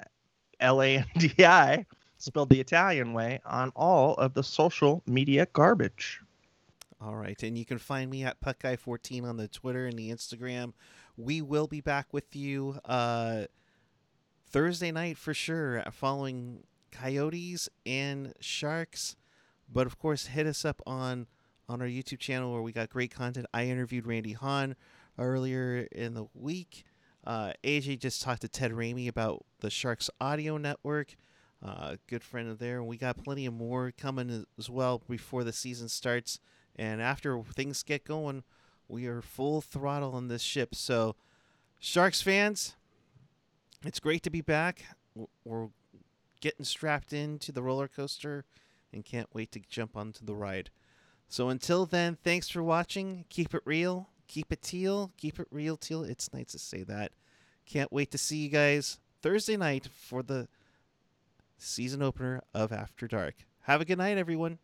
Speaker 2: L A N D I, spelled the Italian way, on all of the social media garbage.
Speaker 1: All right, and you can find me at PuckGuy14 on the Twitter and the Instagram. We will be back with you uh, Thursday night for sure, following Coyotes and Sharks. But of course, hit us up on on our YouTube channel where we got great content. I interviewed Randy Hahn earlier in the week. Uh, AJ just talked to Ted Ramey about the Sharks Audio Network. Uh, good friend of there. We got plenty of more coming as well before the season starts. And after things get going, we are full throttle on this ship. So, Sharks fans, it's great to be back. We're getting strapped into the roller coaster and can't wait to jump onto the ride. So until then, thanks for watching. Keep it real. Keep it teal. Keep it real teal. It's nice to say that. Can't wait to see you guys Thursday night for the season opener of After Dark. Have a good night, everyone.